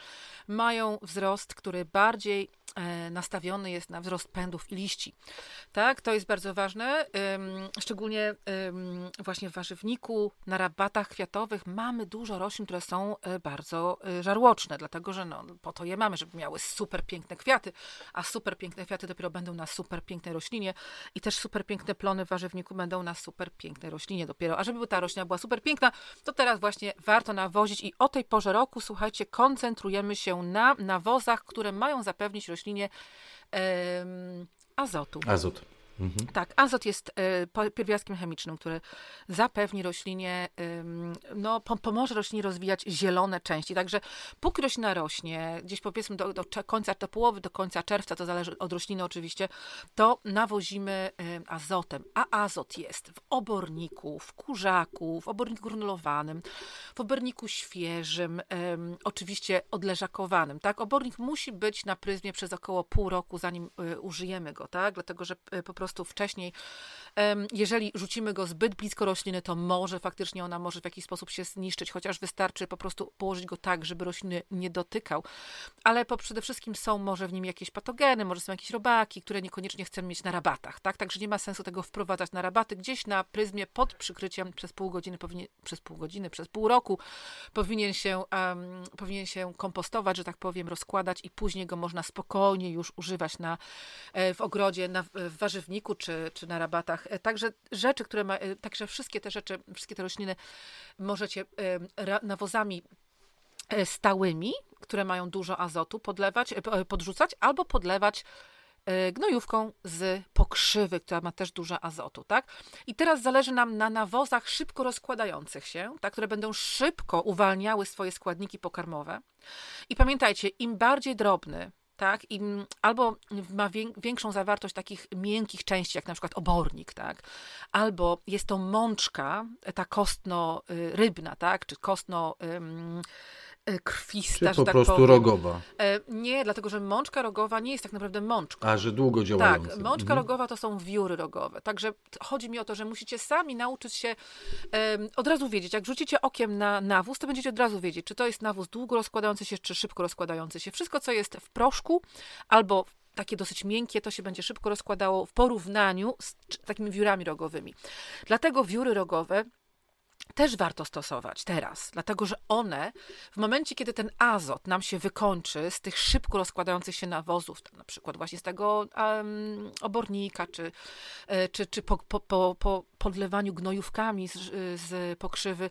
mają wzrost, który bardziej nastawiony jest na wzrost pędów i liści. Tak, to jest bardzo ważne, szczególnie właśnie w warzywniku, na rabatach kwiatowych mamy dużo roślin, które są e, bardzo e, żarłoczne, dlatego że no, po to je mamy, żeby miały super piękne kwiaty, a super piękne kwiaty dopiero będą na super pięknej roślinie i też super piękne plony w warzywniku będą na super pięknej roślinie dopiero. A żeby ta roślina była super piękna, to teraz właśnie warto nawozić i o tej porze roku, słuchajcie, koncentrujemy się na nawozach, które mają zapewnić roślinie em, azotu.
Azot. Mhm.
Tak, azot jest e, pierwiastkiem chemicznym, który zapewni roślinie, no, pom- pomoże roślinie rozwijać zielone części. Także póki roślina rośnie, gdzieś powiedzmy do, do końca, do połowy, do końca czerwca, to zależy od rośliny oczywiście, to nawozimy azotem. A azot jest w oborniku, w kurzaku, w oborniku granulowanym, w oborniku świeżym, ym, oczywiście odleżakowanym. Tak? Obornik musi być na pryzmie przez około pół roku, zanim y, użyjemy go, tak? dlatego że y, po prostu wcześniej, em, jeżeli rzucimy go zbyt blisko rośliny, to może faktycznie ona może w jakiś sposób się zniszczyć, chociaż wystarczy po prostu położyć go tak, żeby rośliny nie dotykał. Ale po, przede wszystkim są może w nim jakieś patogeny, może są jakieś robaki, które niekoniecznie chcemy mieć na rabatach, tak? Także nie ma sensu tego wprowadzać na rabaty. Gdzieś na pryzmie pod przykryciem przez pół godziny, powinien, przez pół godziny, przez pół roku powinien się, em, powinien się kompostować, że tak powiem, rozkładać i później go można spokojnie już używać na, e, w ogrodzie, na, w warzywniku czy, czy na rabatach. E, Także rzeczy, które ma, e, także wszystkie te rzeczy, wszystkie te rośliny możecie ra- nawozami e, stałymi, które mają dużo azotu, podlewać, e, po- podrzucać albo podlewać e, gnojówką z pokrzywy, która ma też dużo azotu, tak? I teraz zależy nam na nawozach szybko rozkładających się, tak, które będą szybko uwalniały swoje składniki pokarmowe. I pamiętajcie, im bardziej drobny, tak, im albo ma wię- większą zawartość takich miękkich części, jak na przykład obornik, tak, albo jest to mączka, ta kostno-rybna, tak, czy kostno ym, y, krwista,
Czy po
tak
prostu
powiem.
rogowa?
E, Nie, dlatego że mączka rogowa nie jest tak naprawdę mączką.
A, że długo
Tak,
działająca.
mączka
Mhm.
rogowa to są wióry rogowe. Także chodzi mi o to, że musicie sami nauczyć się em, od razu wiedzieć. Jak rzucicie okiem na nawóz, to będziecie od razu wiedzieć, czy to jest nawóz długo rozkładający się, czy szybko rozkładający się. Wszystko, co jest w proszku albo takie dosyć miękkie, to się będzie szybko rozkładało w porównaniu z takimi wiórami rogowymi. Dlatego wióry rogowe też warto stosować teraz, dlatego że one w momencie, kiedy ten azot nam się wykończy z tych szybko rozkładających się nawozów, na przykład właśnie z tego um, obornika, czy, e, czy, czy po, po, po, po podlewaniu gnojówkami z, z pokrzywy,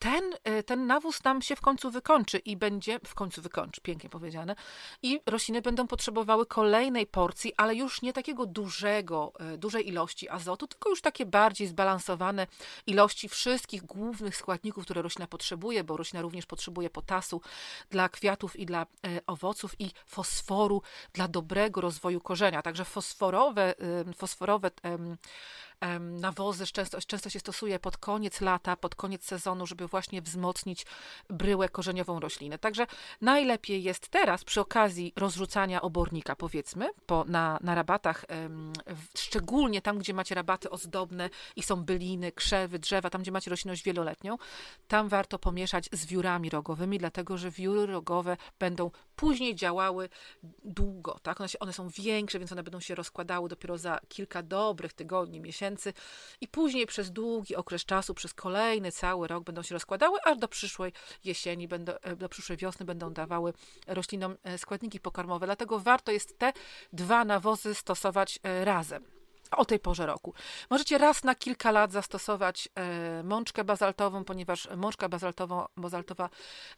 ten, e, ten nawóz nam się w końcu wykończy i będzie, w końcu wykończy, pięknie powiedziane, i rośliny będą potrzebowały kolejnej porcji, ale już nie takiego dużego, e, dużej ilości azotu, tylko już takie bardziej zbalansowane ilości wszystkich głównych składników, które roślina potrzebuje, bo roślina również potrzebuje potasu dla kwiatów i dla e, owoców i fosforu dla dobrego rozwoju korzenia. Także fosforowe, fosforowe nawozy często, często się stosuje pod koniec lata, pod koniec sezonu, żeby właśnie wzmocnić bryłę korzeniową rośliny. Także najlepiej jest teraz przy okazji rozrzucania obornika, powiedzmy, po, na, na rabatach, szczególnie tam, gdzie macie rabaty ozdobne i są byliny, krzewy, drzewa, tam, gdzie macie roślinność wieloletnią, tam warto pomieszać z wiórami rogowymi, dlatego że wióry rogowe będą później działały długo, tak? One, się, one są większe, więc one będą się rozkładały dopiero za kilka dobrych tygodni, miesięcy i później przez długi okres czasu, przez kolejny cały rok będą się rozkładały, aż do przyszłej jesieni, będą, e, do przyszłej wiosny będą dawały roślinom e, składniki pokarmowe. Dlatego warto jest te dwa nawozy stosować e, razem o tej porze roku. Możecie raz na kilka lat zastosować e, mączkę bazaltową, ponieważ mączka bazaltowa, bazaltowa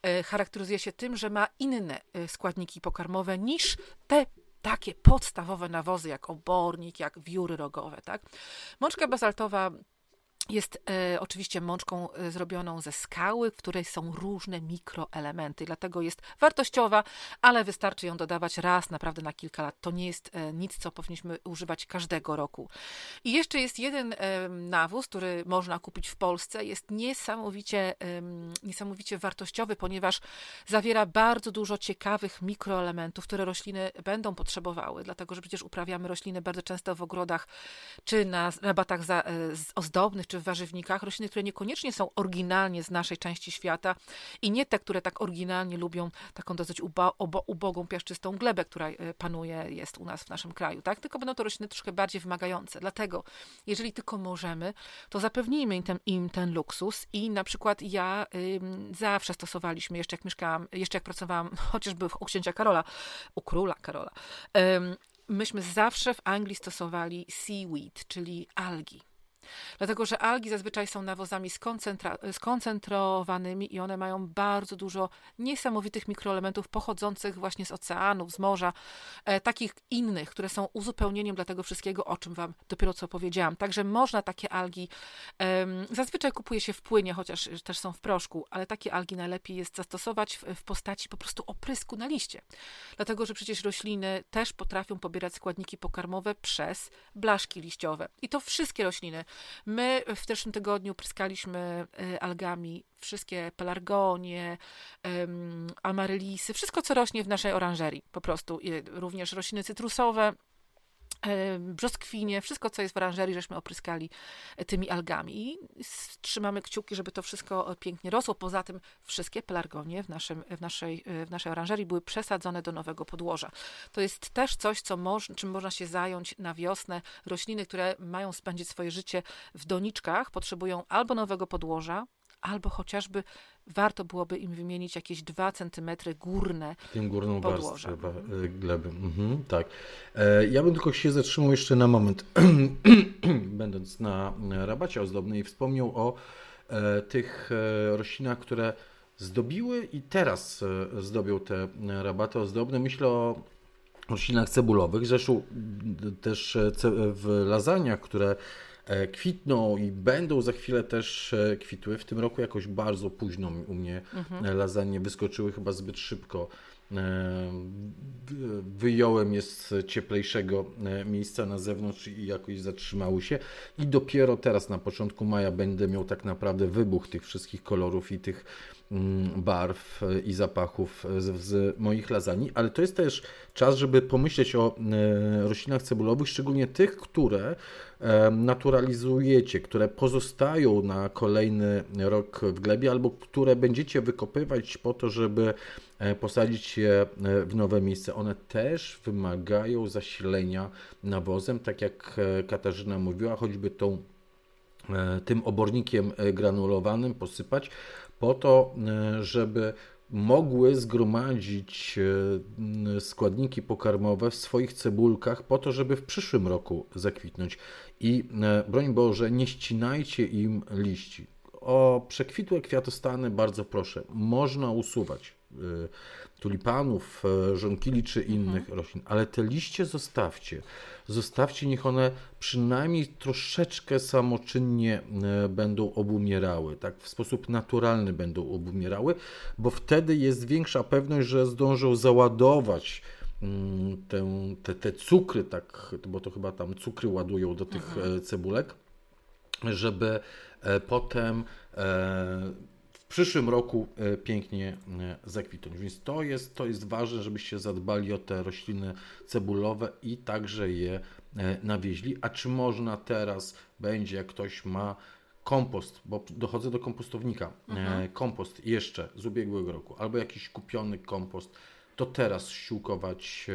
e, charakteryzuje się tym, że ma inne e, składniki pokarmowe niż te takie podstawowe nawozy, jak obornik, jak wióry rogowe. Tak? Mączka bazaltowa jest e, oczywiście mączką e, zrobioną ze skały, w której są różne mikroelementy, dlatego jest wartościowa, ale wystarczy ją dodawać raz, naprawdę na kilka lat. To nie jest e, nic, co powinniśmy używać każdego roku. I jeszcze jest jeden e, nawóz, który można kupić w Polsce. Jest niesamowicie, niesamowicie wartościowy, ponieważ zawiera bardzo dużo ciekawych mikroelementów, które rośliny będą potrzebowały, dlatego że przecież uprawiamy rośliny bardzo często w ogrodach czy na rabatach za, e, ozdobnych, czy w warzywnikach, rośliny, które niekoniecznie są oryginalnie z naszej części świata i nie te, które tak oryginalnie lubią taką dosyć ubo, ubogą, piaszczystą glebę, która e, panuje, jest u nas w naszym kraju, tak? Tylko będą to rośliny troszkę bardziej wymagające. Dlatego, jeżeli tylko możemy, to zapewnijmy im ten, im ten luksus i na przykład ja zawsze stosowaliśmy, jeszcze jak mieszkałam, jeszcze jak pracowałam chociażby u księcia Karola, u króla Karola, myśmy zawsze w Anglii stosowali seaweed, czyli algi. Dlatego, że algi zazwyczaj są nawozami skoncentrowanymi i one mają bardzo dużo niesamowitych mikroelementów pochodzących właśnie z oceanów, z morza, e, takich innych, które są uzupełnieniem dla tego wszystkiego, o czym Wam dopiero co powiedziałam. Także można takie algi, e, zazwyczaj kupuje się w płynie, chociaż też są w proszku, ale takie algi najlepiej jest zastosować w, w postaci po prostu oprysku na liście. Dlatego, że przecież rośliny też potrafią pobierać składniki pokarmowe przez blaszki liściowe. I to wszystkie rośliny, My w zeszłym tygodniu pryskaliśmy e, algami wszystkie pelargonie, amarylisy, wszystko co rośnie w naszej oranżerii po prostu. Również rośliny cytrusowe, brzoskwinie, wszystko, co jest w oranżerii, żeśmy opryskali e, tymi algami. I trzymamy kciuki, żeby to wszystko pięknie rosło. Poza tym wszystkie pelargonie w, naszym, w, naszej, e, w naszej oranżerii były przesadzone do nowego podłoża. To jest też coś, co moż, czym można się zająć na wiosnę. Rośliny, które mają spędzić swoje życie w doniczkach, potrzebują albo nowego podłoża, albo chociażby warto byłoby im wymienić jakieś 2 cm górne
Tym górną warstwę gleby. Mhm, tak. E, ja bym tylko się zatrzymał jeszcze na moment, będąc na rabacie ozdobnej wspomniał o e, tych e, roślinach, które zdobiły i teraz zdobią te rabaty ozdobne. Myślę o roślinach cebulowych, zresztą też w lasagniach, które kwitną i będą za chwilę też e, kwitły. W tym roku jakoś bardzo późno u mnie mhm. lasagne wyskoczyły chyba zbyt szybko. E, wyjąłem je z cieplejszego miejsca na zewnątrz i jakoś zatrzymały się. I dopiero teraz na początku maja będę miał tak naprawdę wybuch tych wszystkich kolorów i tych barw i zapachów z, z moich lasagne, ale to jest też czas, żeby pomyśleć o roślinach cebulowych, szczególnie tych, które naturalizujecie, które pozostają na kolejny rok w glebie, albo które będziecie wykopywać po to, żeby e, posadzić je e, w nowe miejsce. One też wymagają zasilenia nawozem, tak jak e, Katarzyna mówiła, choćby tą tym obornikiem granulowanym posypać po to, żeby mogły zgromadzić składniki pokarmowe w swoich cebulkach po to, żeby w przyszłym roku zakwitnąć. I broń Boże, nie ścinajcie im liści. O przekwitłe kwiatostany bardzo proszę, można usuwać tulipanów, y, żonkili czy innych mhm. roślin, ale te liście zostawcie. Zostawcie, niech one przynajmniej troszeczkę samoczynnie y, będą obumierały, tak w sposób naturalny będą obumierały, bo wtedy jest większa pewność, że zdążą załadować mm, te, te, te cukry, tak, bo to chyba tam cukry ładują do tych mhm. cebulek, żeby E, potem e, przyszłym roku e, pięknie zakwitnąć. Więc to jest, to jest ważne, żebyście zadbali o te rośliny cebulowe i także je nawieźli. A czy można teraz będzie, jak ktoś ma kompost, bo dochodzę do kompostownika, mhm. kompost jeszcze z ubiegłego roku, albo jakiś kupiony kompost, to teraz ściółkować e,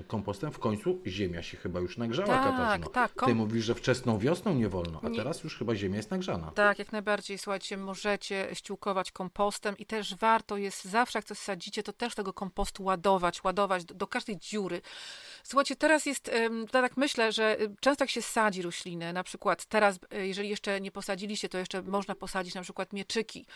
e, kompostem. W końcu ziemia się chyba już nagrzała, tak, Katarzyno. Tak, kom... Ty mówisz, że wczesną wiosną nie wolno, a nie. teraz już chyba ziemia jest nagrzana.
Tak, jak najbardziej. Słuchajcie, możecie ściółkować kompostem i też warto jest zawsze, jak coś sadzicie, to też tego kompostu ładować, ładować do, do każdej dziury. Słuchajcie, teraz jest, tak myślę, że y, często jak się sadzi rośliny, na przykład teraz, y, jeżeli jeszcze nie posadziliście, to jeszcze można posadzić na przykład mieczyki.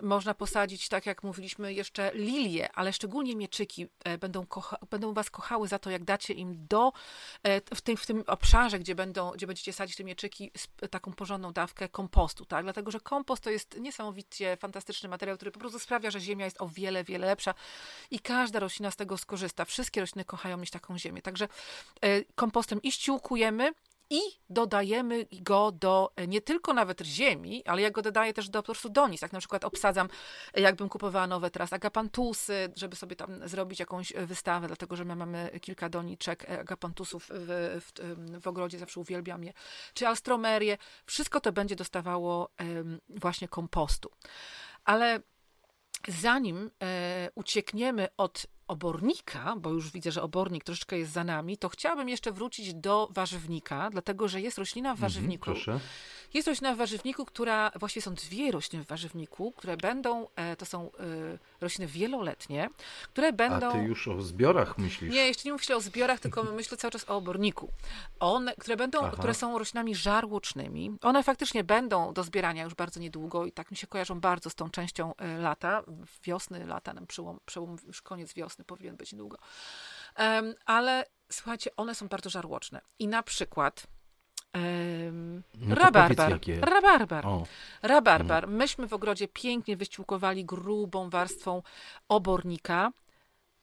Można posadzić, tak jak mówiliśmy, jeszcze lilie, ale szczególnie mieczyki e, będą, kocha, będą was kochały za to, jak dacie im do, e, w tym, w tym obszarze, gdzie, będą, gdzie będziecie sadzić te mieczyki, taką porządną dawkę kompostu, tak? Dlatego, że kompost to jest niesamowicie fantastyczny materiał, który po prostu sprawia, że ziemia jest o wiele, wiele lepsza i każda roślina z tego skorzysta. Wszystkie rośliny kochają mieć taką ziemię. Także e, kompostem i ściółkujemy, i dodajemy go do e, nie tylko nawet ziemi, ale ja go dodaję też do, po prostu do nic. Tak na przykład obsadzam, e, jakbym kupowała nowe teraz agapantusy, żeby sobie tam zrobić jakąś wystawę, dlatego że my mamy kilka doniczek agapantusów w, w, w ogrodzie, zawsze uwielbiam je, czy alstromerię. Wszystko to będzie dostawało właśnie kompostu. Ale zanim uciekniemy od obornika, bo już widzę, że obornik troszeczkę jest za nami, to chciałabym jeszcze wrócić do warzywnika, dlatego że jest roślina w mhm, warzywniku.
proszę.
Jest roślina w warzywniku, która, właściwie są dwie rośliny w warzywniku, które będą, e, to są e, rośliny wieloletnie, które będą...
A ty już o zbiorach myślisz?
Nie, jeszcze nie myślę o zbiorach, tylko myślę cały czas o oborniku. One, które będą, które są roślinami żarłocznymi. One faktycznie będą do zbierania już bardzo niedługo i tak mi się kojarzą bardzo z tą częścią e, lata, wiosny, lata, przełom, przełom już koniec wiosny powinien być niedługo. Um, ale słuchajcie, one są bardzo żarłoczne. I na przykład no rabarbar. Rabarbar. O. Rabarbar. Mhm. Myśmy w ogrodzie pięknie wyściółkowali grubą warstwą obornika,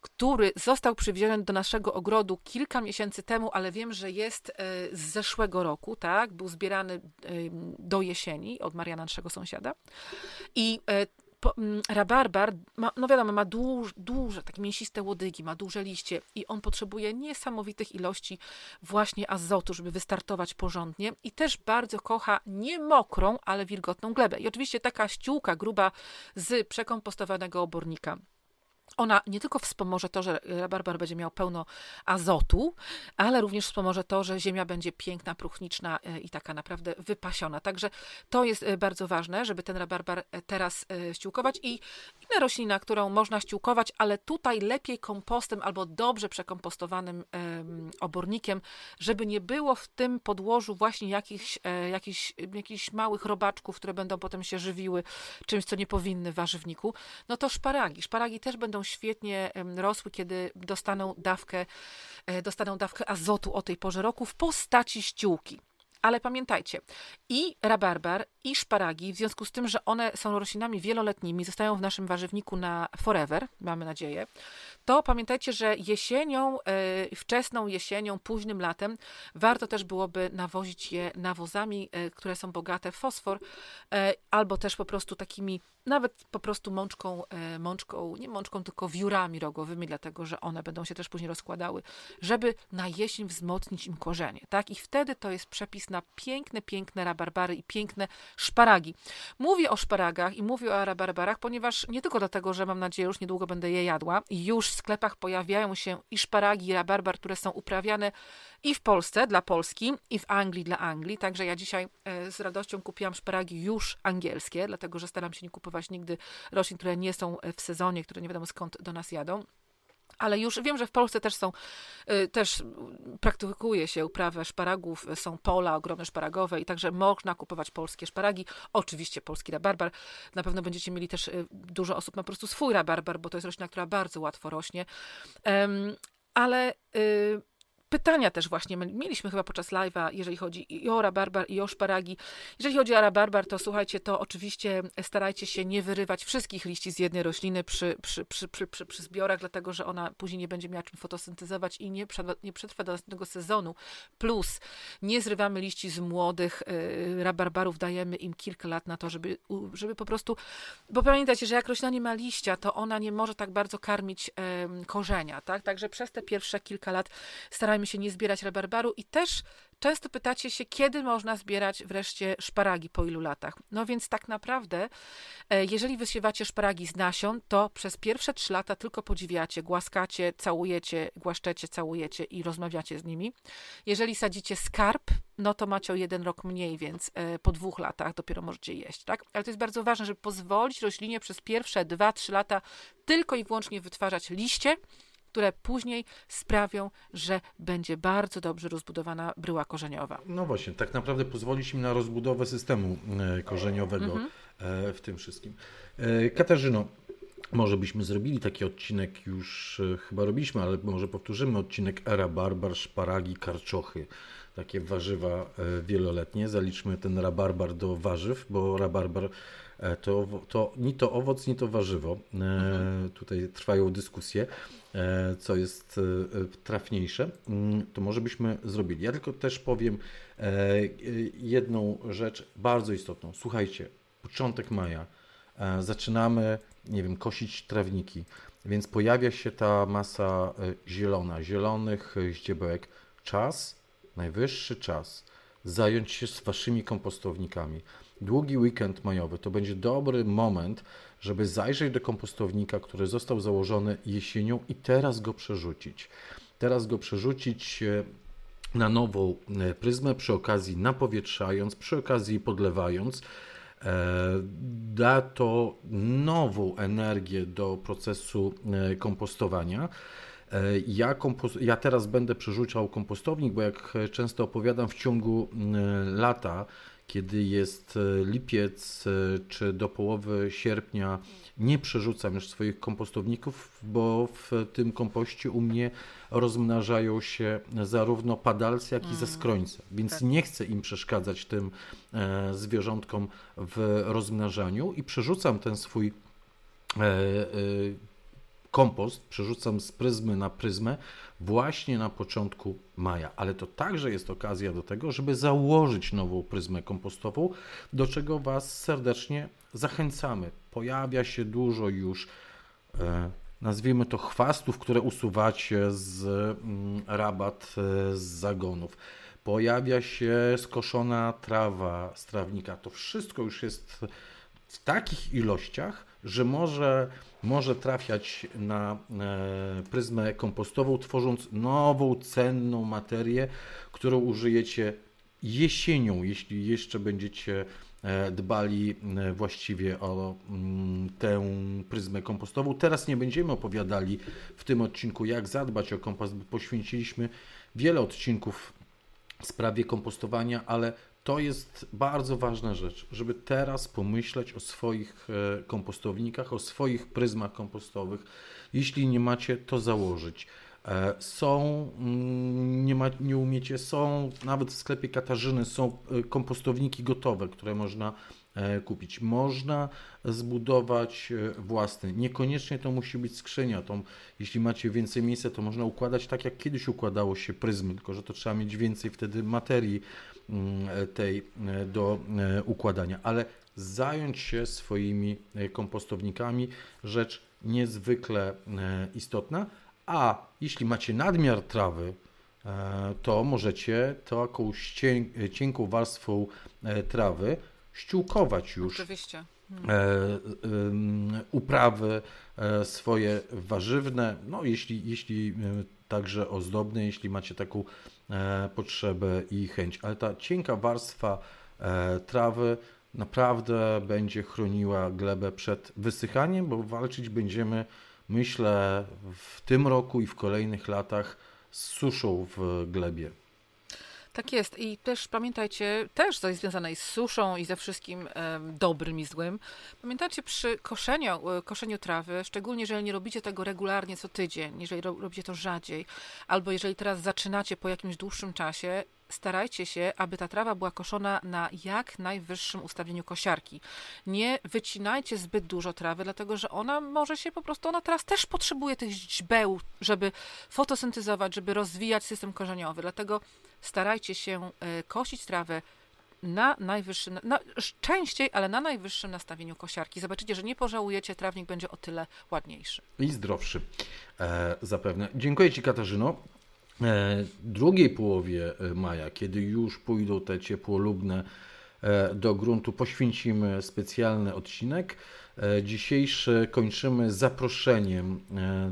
który został przywieziony do naszego ogrodu kilka miesięcy temu, ale wiem, że jest e, z zeszłego roku, tak? Był zbierany do jesieni od Mariana, naszego sąsiada. I e, po, mm, rabarbar, ma, no wiadomo, ma duż, duże, takie mięsiste łodygi, ma duże liście i on potrzebuje niesamowitych ilości właśnie azotu, żeby wystartować porządnie i też bardzo kocha nie mokrą, ale wilgotną glebę. I oczywiście taka ściółka gruba z przekompostowanego obornika ona nie tylko wspomoże to, że rabarbar będzie miał pełno azotu, ale również wspomoże to, że ziemia będzie piękna, próchniczna e, i taka naprawdę wypasiona. Także to jest e, bardzo ważne, żeby ten rabarbar e, teraz ściółkować i inna roślina, którą można ściółkować, ale tutaj lepiej kompostem albo dobrze przekompostowanym obornikiem, żeby nie było w tym podłożu właśnie jakichś, jakichś, jakichś małych robaczków, które będą potem się żywiły czymś, co nie powinny w warzywniku, no to szparagi. Szparagi też będą świetnie rosły, kiedy dostaną dawkę, e, dostaną dawkę azotu o tej porze roku w postaci ściółki. Ale pamiętajcie, i rabarbar, i szparagi, w związku z tym, że one są roślinami wieloletnimi, zostają w naszym warzywniku na forever, mamy nadzieję, to pamiętajcie, że jesienią, e, wczesną jesienią, późnym latem warto też byłoby nawozić je nawozami, e, które są bogate w fosfor, albo też po prostu takimi nawet po prostu mączką, e, mączką, nie mączką, tylko wiórami rogowymi, dlatego że one będą się też później rozkładały, żeby na jesień wzmocnić im korzenie, tak? I wtedy to jest przepis na piękne, piękne rabarbary i piękne szparagi. Mówię o szparagach i mówię o rabarbarach, ponieważ nie tylko dlatego, że mam nadzieję, już niedługo będę je jadła. Już w sklepach pojawiają się i szparagi, i rabarbar, które są uprawiane i w Polsce dla Polski, i w Anglii dla Anglii. Także ja dzisiaj e, z radością kupiłam szparagi już angielskie, dlatego że staram się nie kupować nigdy roślin, które nie są e, w sezonie, które nie wiadomo skąd do nas jadą. Ale już wiem, że w Polsce też są, y, też praktykuje się uprawę szparagów, są pola ogromne szparagowe i także można kupować polskie szparagi. Oczywiście polski rabarbar. Na pewno będziecie mieli też, dużo osób ma po prostu swój rabarbar, bo to jest roślina, która bardzo łatwo rośnie. Ale y, pytania też właśnie mieliśmy chyba podczas live'a, jeżeli chodzi i o rabarbar, i o szparagi. Jeżeli chodzi o rabarbar, to słuchajcie, to oczywiście starajcie się nie wyrywać wszystkich liści z jednej rośliny przy, przy, przy, przy, przy, przy zbiorach, dlatego że ona później nie będzie miała czym fotosyntezować i nie, nie przetrwa do następnego sezonu. Plus nie zrywamy liści z młodych y, rabarbarów, dajemy im kilka lat na to, żeby, żeby po prostu, bo pamiętajcie, że jak roślina nie ma liścia, to ona nie może tak bardzo karmić y, korzenia, tak? Także przez te pierwsze kilka lat starajmy starajmy się nie zbierać rabarbaru i też często pytacie się, kiedy można zbierać wreszcie szparagi po ilu latach. No więc tak naprawdę, e, jeżeli wysiewacie szparagi z nasion, to przez pierwsze trzy lata tylko podziwiacie, głaskacie, całujecie, głaszczecie, całujecie i rozmawiacie z nimi. Jeżeli sadzicie skarb, no to macie o jeden rok mniej, więc e, po dwóch latach dopiero możecie jeść, tak? Ale to jest bardzo ważne, żeby pozwolić roślinie przez pierwsze dwa, trzy lata tylko i wyłącznie wytwarzać liście, które później sprawią, że będzie bardzo dobrze rozbudowana bryła korzeniowa.
No właśnie, tak naprawdę pozwolić im na rozbudowę systemu e, korzeniowego mhm. E, w tym wszystkim. E, Katarzyno, może byśmy zrobili taki odcinek, już chyba robiliśmy, ale może powtórzymy odcinek Era Barbar, szparagi, karczochy. Takie warzywa wieloletnie. Zaliczmy ten rabarbar do warzyw, bo rabarbar to, to ni to owoc, ni to warzywo. Mhm. Tutaj trwają dyskusje. E, co jest e, trafniejsze, mm, to może byśmy zrobili. Ja tylko też powiem e, jedną rzecz bardzo istotną. Słuchajcie, początek maja, zaczynamy, nie wiem, kosić trawniki, więc pojawia się ta masa zielona, zielonych ździebełek. Czas, najwyższy czas zająć się z waszymi kompostownikami. Długi weekend majowy to będzie dobry moment, żeby zajrzeć do kompostownika, który został założony jesienią i teraz go przerzucić. Teraz go przerzucić e, na nową e, pryzmę, przy okazji napowietrzając, przy okazji podlewając. E, da to nową energię do procesu kompostowania. Ja, ja, teraz będę przerzucał kompostownik, bo jak często opowiadam, w ciągu lata kiedy jest e, lipiec e, czy do połowy sierpnia, nie przerzucam już swoich kompostowników, bo w tym kompoście u mnie rozmnażają się zarówno padalce, jak i mm. więc tak. nie chcę im przeszkadzać tym e, zwierzątkom w rozmnażaniu i przerzucam ten swój kompost, przerzucam z pryzmy na pryzmę właśnie na początku maja. Ale to także jest okazja do tego, żeby założyć nową pryzmę kompostową, do czego Was serdecznie zachęcamy. Pojawia się dużo już, e, nazwijmy to, chwastów, które usuwacie z mm, rabat e, z zagonów. Pojawia się skoszona trawa z trawnika. To wszystko już jest w takich ilościach, że może, może trafiać na e, pryzmę kompostową, tworząc nową, cenną materię, którą użyjecie jesienią, jeśli jeszcze będziecie e, dbali e, właściwie o mm, tę pryzmę kompostową. Teraz nie będziemy opowiadali w tym odcinku, jak zadbać o kompost, bo poświęciliśmy wiele odcinków sprawie kompostowania, ale to jest bardzo ważna rzecz, żeby teraz pomyśleć o swoich e, kompostownikach, o swoich pryzmach kompostowych. Jeśli nie macie, to założyć. E, są, mm, nie, ma, nie umiecie, są nawet w sklepie Katarzyny są e, kompostowniki gotowe, które można kupić. Można zbudować własny. Niekoniecznie to musi być skrzynia. To, jeśli macie więcej miejsca, to można układać tak, jak kiedyś układało się pryzmy, tylko że to trzeba mieć więcej wtedy materii tej e, do e, układania, ale zająć się swoimi e, kompostownikami, rzecz niezwykle istotna, a jeśli macie nadmiar trawy to możecie taką cienką warstwą trawy ściółkować już.
Oczywiście.
Hmm. Uprawy swoje warzywne, no jeśli, jeśli także ozdobne, jeśli macie taką potrzebę i chęć. Ale ta cienka warstwa trawy naprawdę będzie chroniła glebę przed wysychaniem, bo walczyć będziemy, myślę, w tym roku i w kolejnych latach z suszą w glebie.
Tak jest. I też pamiętajcie, też jest związane z suszą i ze wszystkim e, dobrym i złym. Pamiętajcie przy koszeniu, e, koszeniu trawy, szczególnie jeżeli nie robicie tego regularnie co tydzień, jeżeli ro, robicie to rzadziej, albo jeżeli teraz zaczynacie po jakimś dłuższym czasie, starajcie się, aby ta trawa była koszona na jak najwyższym ustawieniu kosiarki. Nie wycinajcie zbyt dużo trawy, dlatego że ona może się po prostu, ona teraz też potrzebuje tych źbeł, żeby fotosyntezować, żeby rozwijać system korzeniowy. Dlatego starajcie się e, kosić trawę na najwyższym, na, częściej, ale na najwyższym nastawieniu kosiarki. Zobaczycie, że nie pożałujecie, trawnik będzie o tyle ładniejszy.
I zdrowszy e, zapewne. Dziękuję Ci Katarzyno. E, drugiej połowie e, maja, kiedy już pójdą te ciepłolubne e, do gruntu, poświęcimy specjalny odcinek. Dzisiejszy kończymy zaproszeniem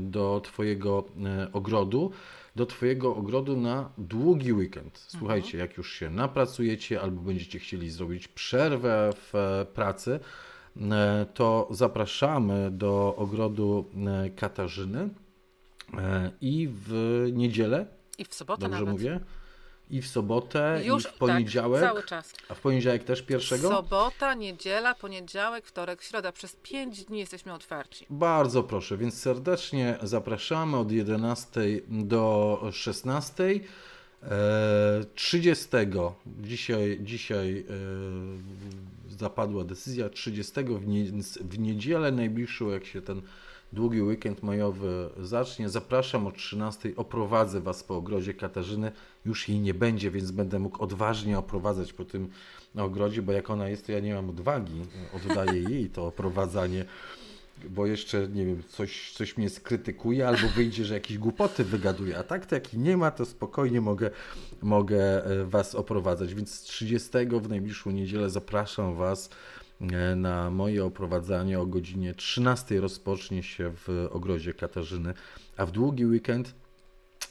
do Twojego ogrodu, do Twojego ogrodu na długi weekend. Słuchajcie, mhm. jak już się napracujecie albo będziecie chcieli zrobić przerwę w pracy, to zapraszamy do ogrodu Katarzyny i w niedzielę
i w sobotę
Dobrze
nawet.
mówię? I w sobotę, Już, i w poniedziałek. Tak,
cały czas.
A w poniedziałek też pierwszego?
Sobota, niedziela, poniedziałek, wtorek, środa. Przez pięć dni jesteśmy otwarci.
Bardzo proszę, więc serdecznie zapraszamy od 11 do 16. 30. E, dzisiaj, dzisiaj e, zapadła decyzja 30 w niedzielę najbliższą, jak się ten długi weekend majowy zacznie. Zapraszam o 13. Oprowadzę Was po ogrodzie Katarzyny. Już jej nie będzie, więc będę mógł odważnie oprowadzać po tym ogrodzie, bo jak ona jest, to ja nie mam odwagi. Oddaję jej to oprowadzanie bo jeszcze, nie wiem, coś, coś mnie skrytykuje, albo wyjdzie, że jakieś głupoty wygaduje, a tak to jak nie ma, to spokojnie mogę, mogę e, Was oprowadzać. Więc 30 w najbliższą niedzielę zapraszam Was na moje oprowadzanie o godzinie 13 rozpocznie się w ogrodzie Katarzyny, a w długi weekend,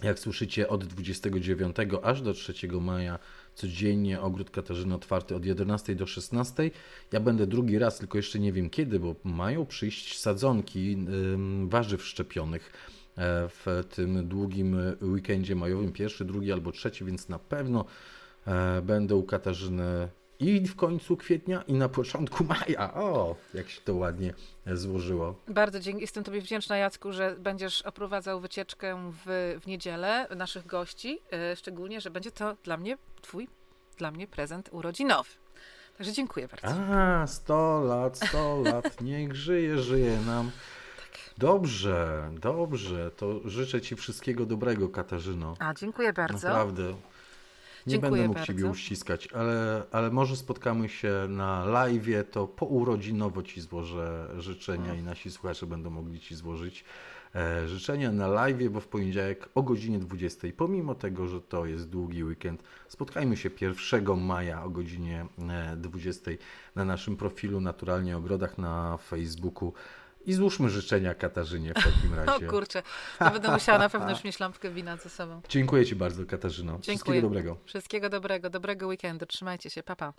jak słyszycie, od 29 aż do 3 maja codziennie ogród Katarzyny otwarty od 11 do 16. Ja będę drugi raz, tylko jeszcze nie wiem kiedy, bo mają przyjść sadzonki warzyw szczepionych e, w tym długim weekendzie majowym, pierwszy, drugi albo trzeci, więc na pewno e, będę u Katarzyny i w końcu kwietnia, i na początku maja. O, jak się to ładnie złożyło.
Bardzo dziękuję. Jestem Tobie wdzięczna, Jacku, że będziesz oprowadzał wycieczkę w, w niedzielę naszych gości. E, szczególnie, że będzie to dla mnie Twój, dla mnie prezent urodzinowy. Także dziękuję bardzo.
A, 100 lat, 100 lat. Niech żyje, żyje nam. Tak. Dobrze, dobrze. To życzę Ci wszystkiego dobrego, Katarzyno.
A, dziękuję bardzo.
Naprawdę. Nie
Dziękuję
będę mógł
bardzo.
Ciebie uściskać, ale, ale może spotkamy się na live, to po urodzinowo Ci złożę życzenia i nasi słuchacze będą mogli Ci złożyć e, życzenia na live, bo w poniedziałek o godzinie 20. Pomimo tego, że to jest długi weekend, spotkajmy się 1 maja o godzinie 20 e, na naszym profilu Naturalnie Ogrodach na Facebooku. I złóżmy życzenia Katarzynie w takim razie.
O kurczę, to będę musiała na pewno już mieć lampkę wina ze sobą.
Dziękuję Ci bardzo, Katarzyno.
Dziękuję.
Wszystkiego dobrego.
Wszystkiego dobrego, dobrego weekendu. Trzymajcie się, papa. Pa.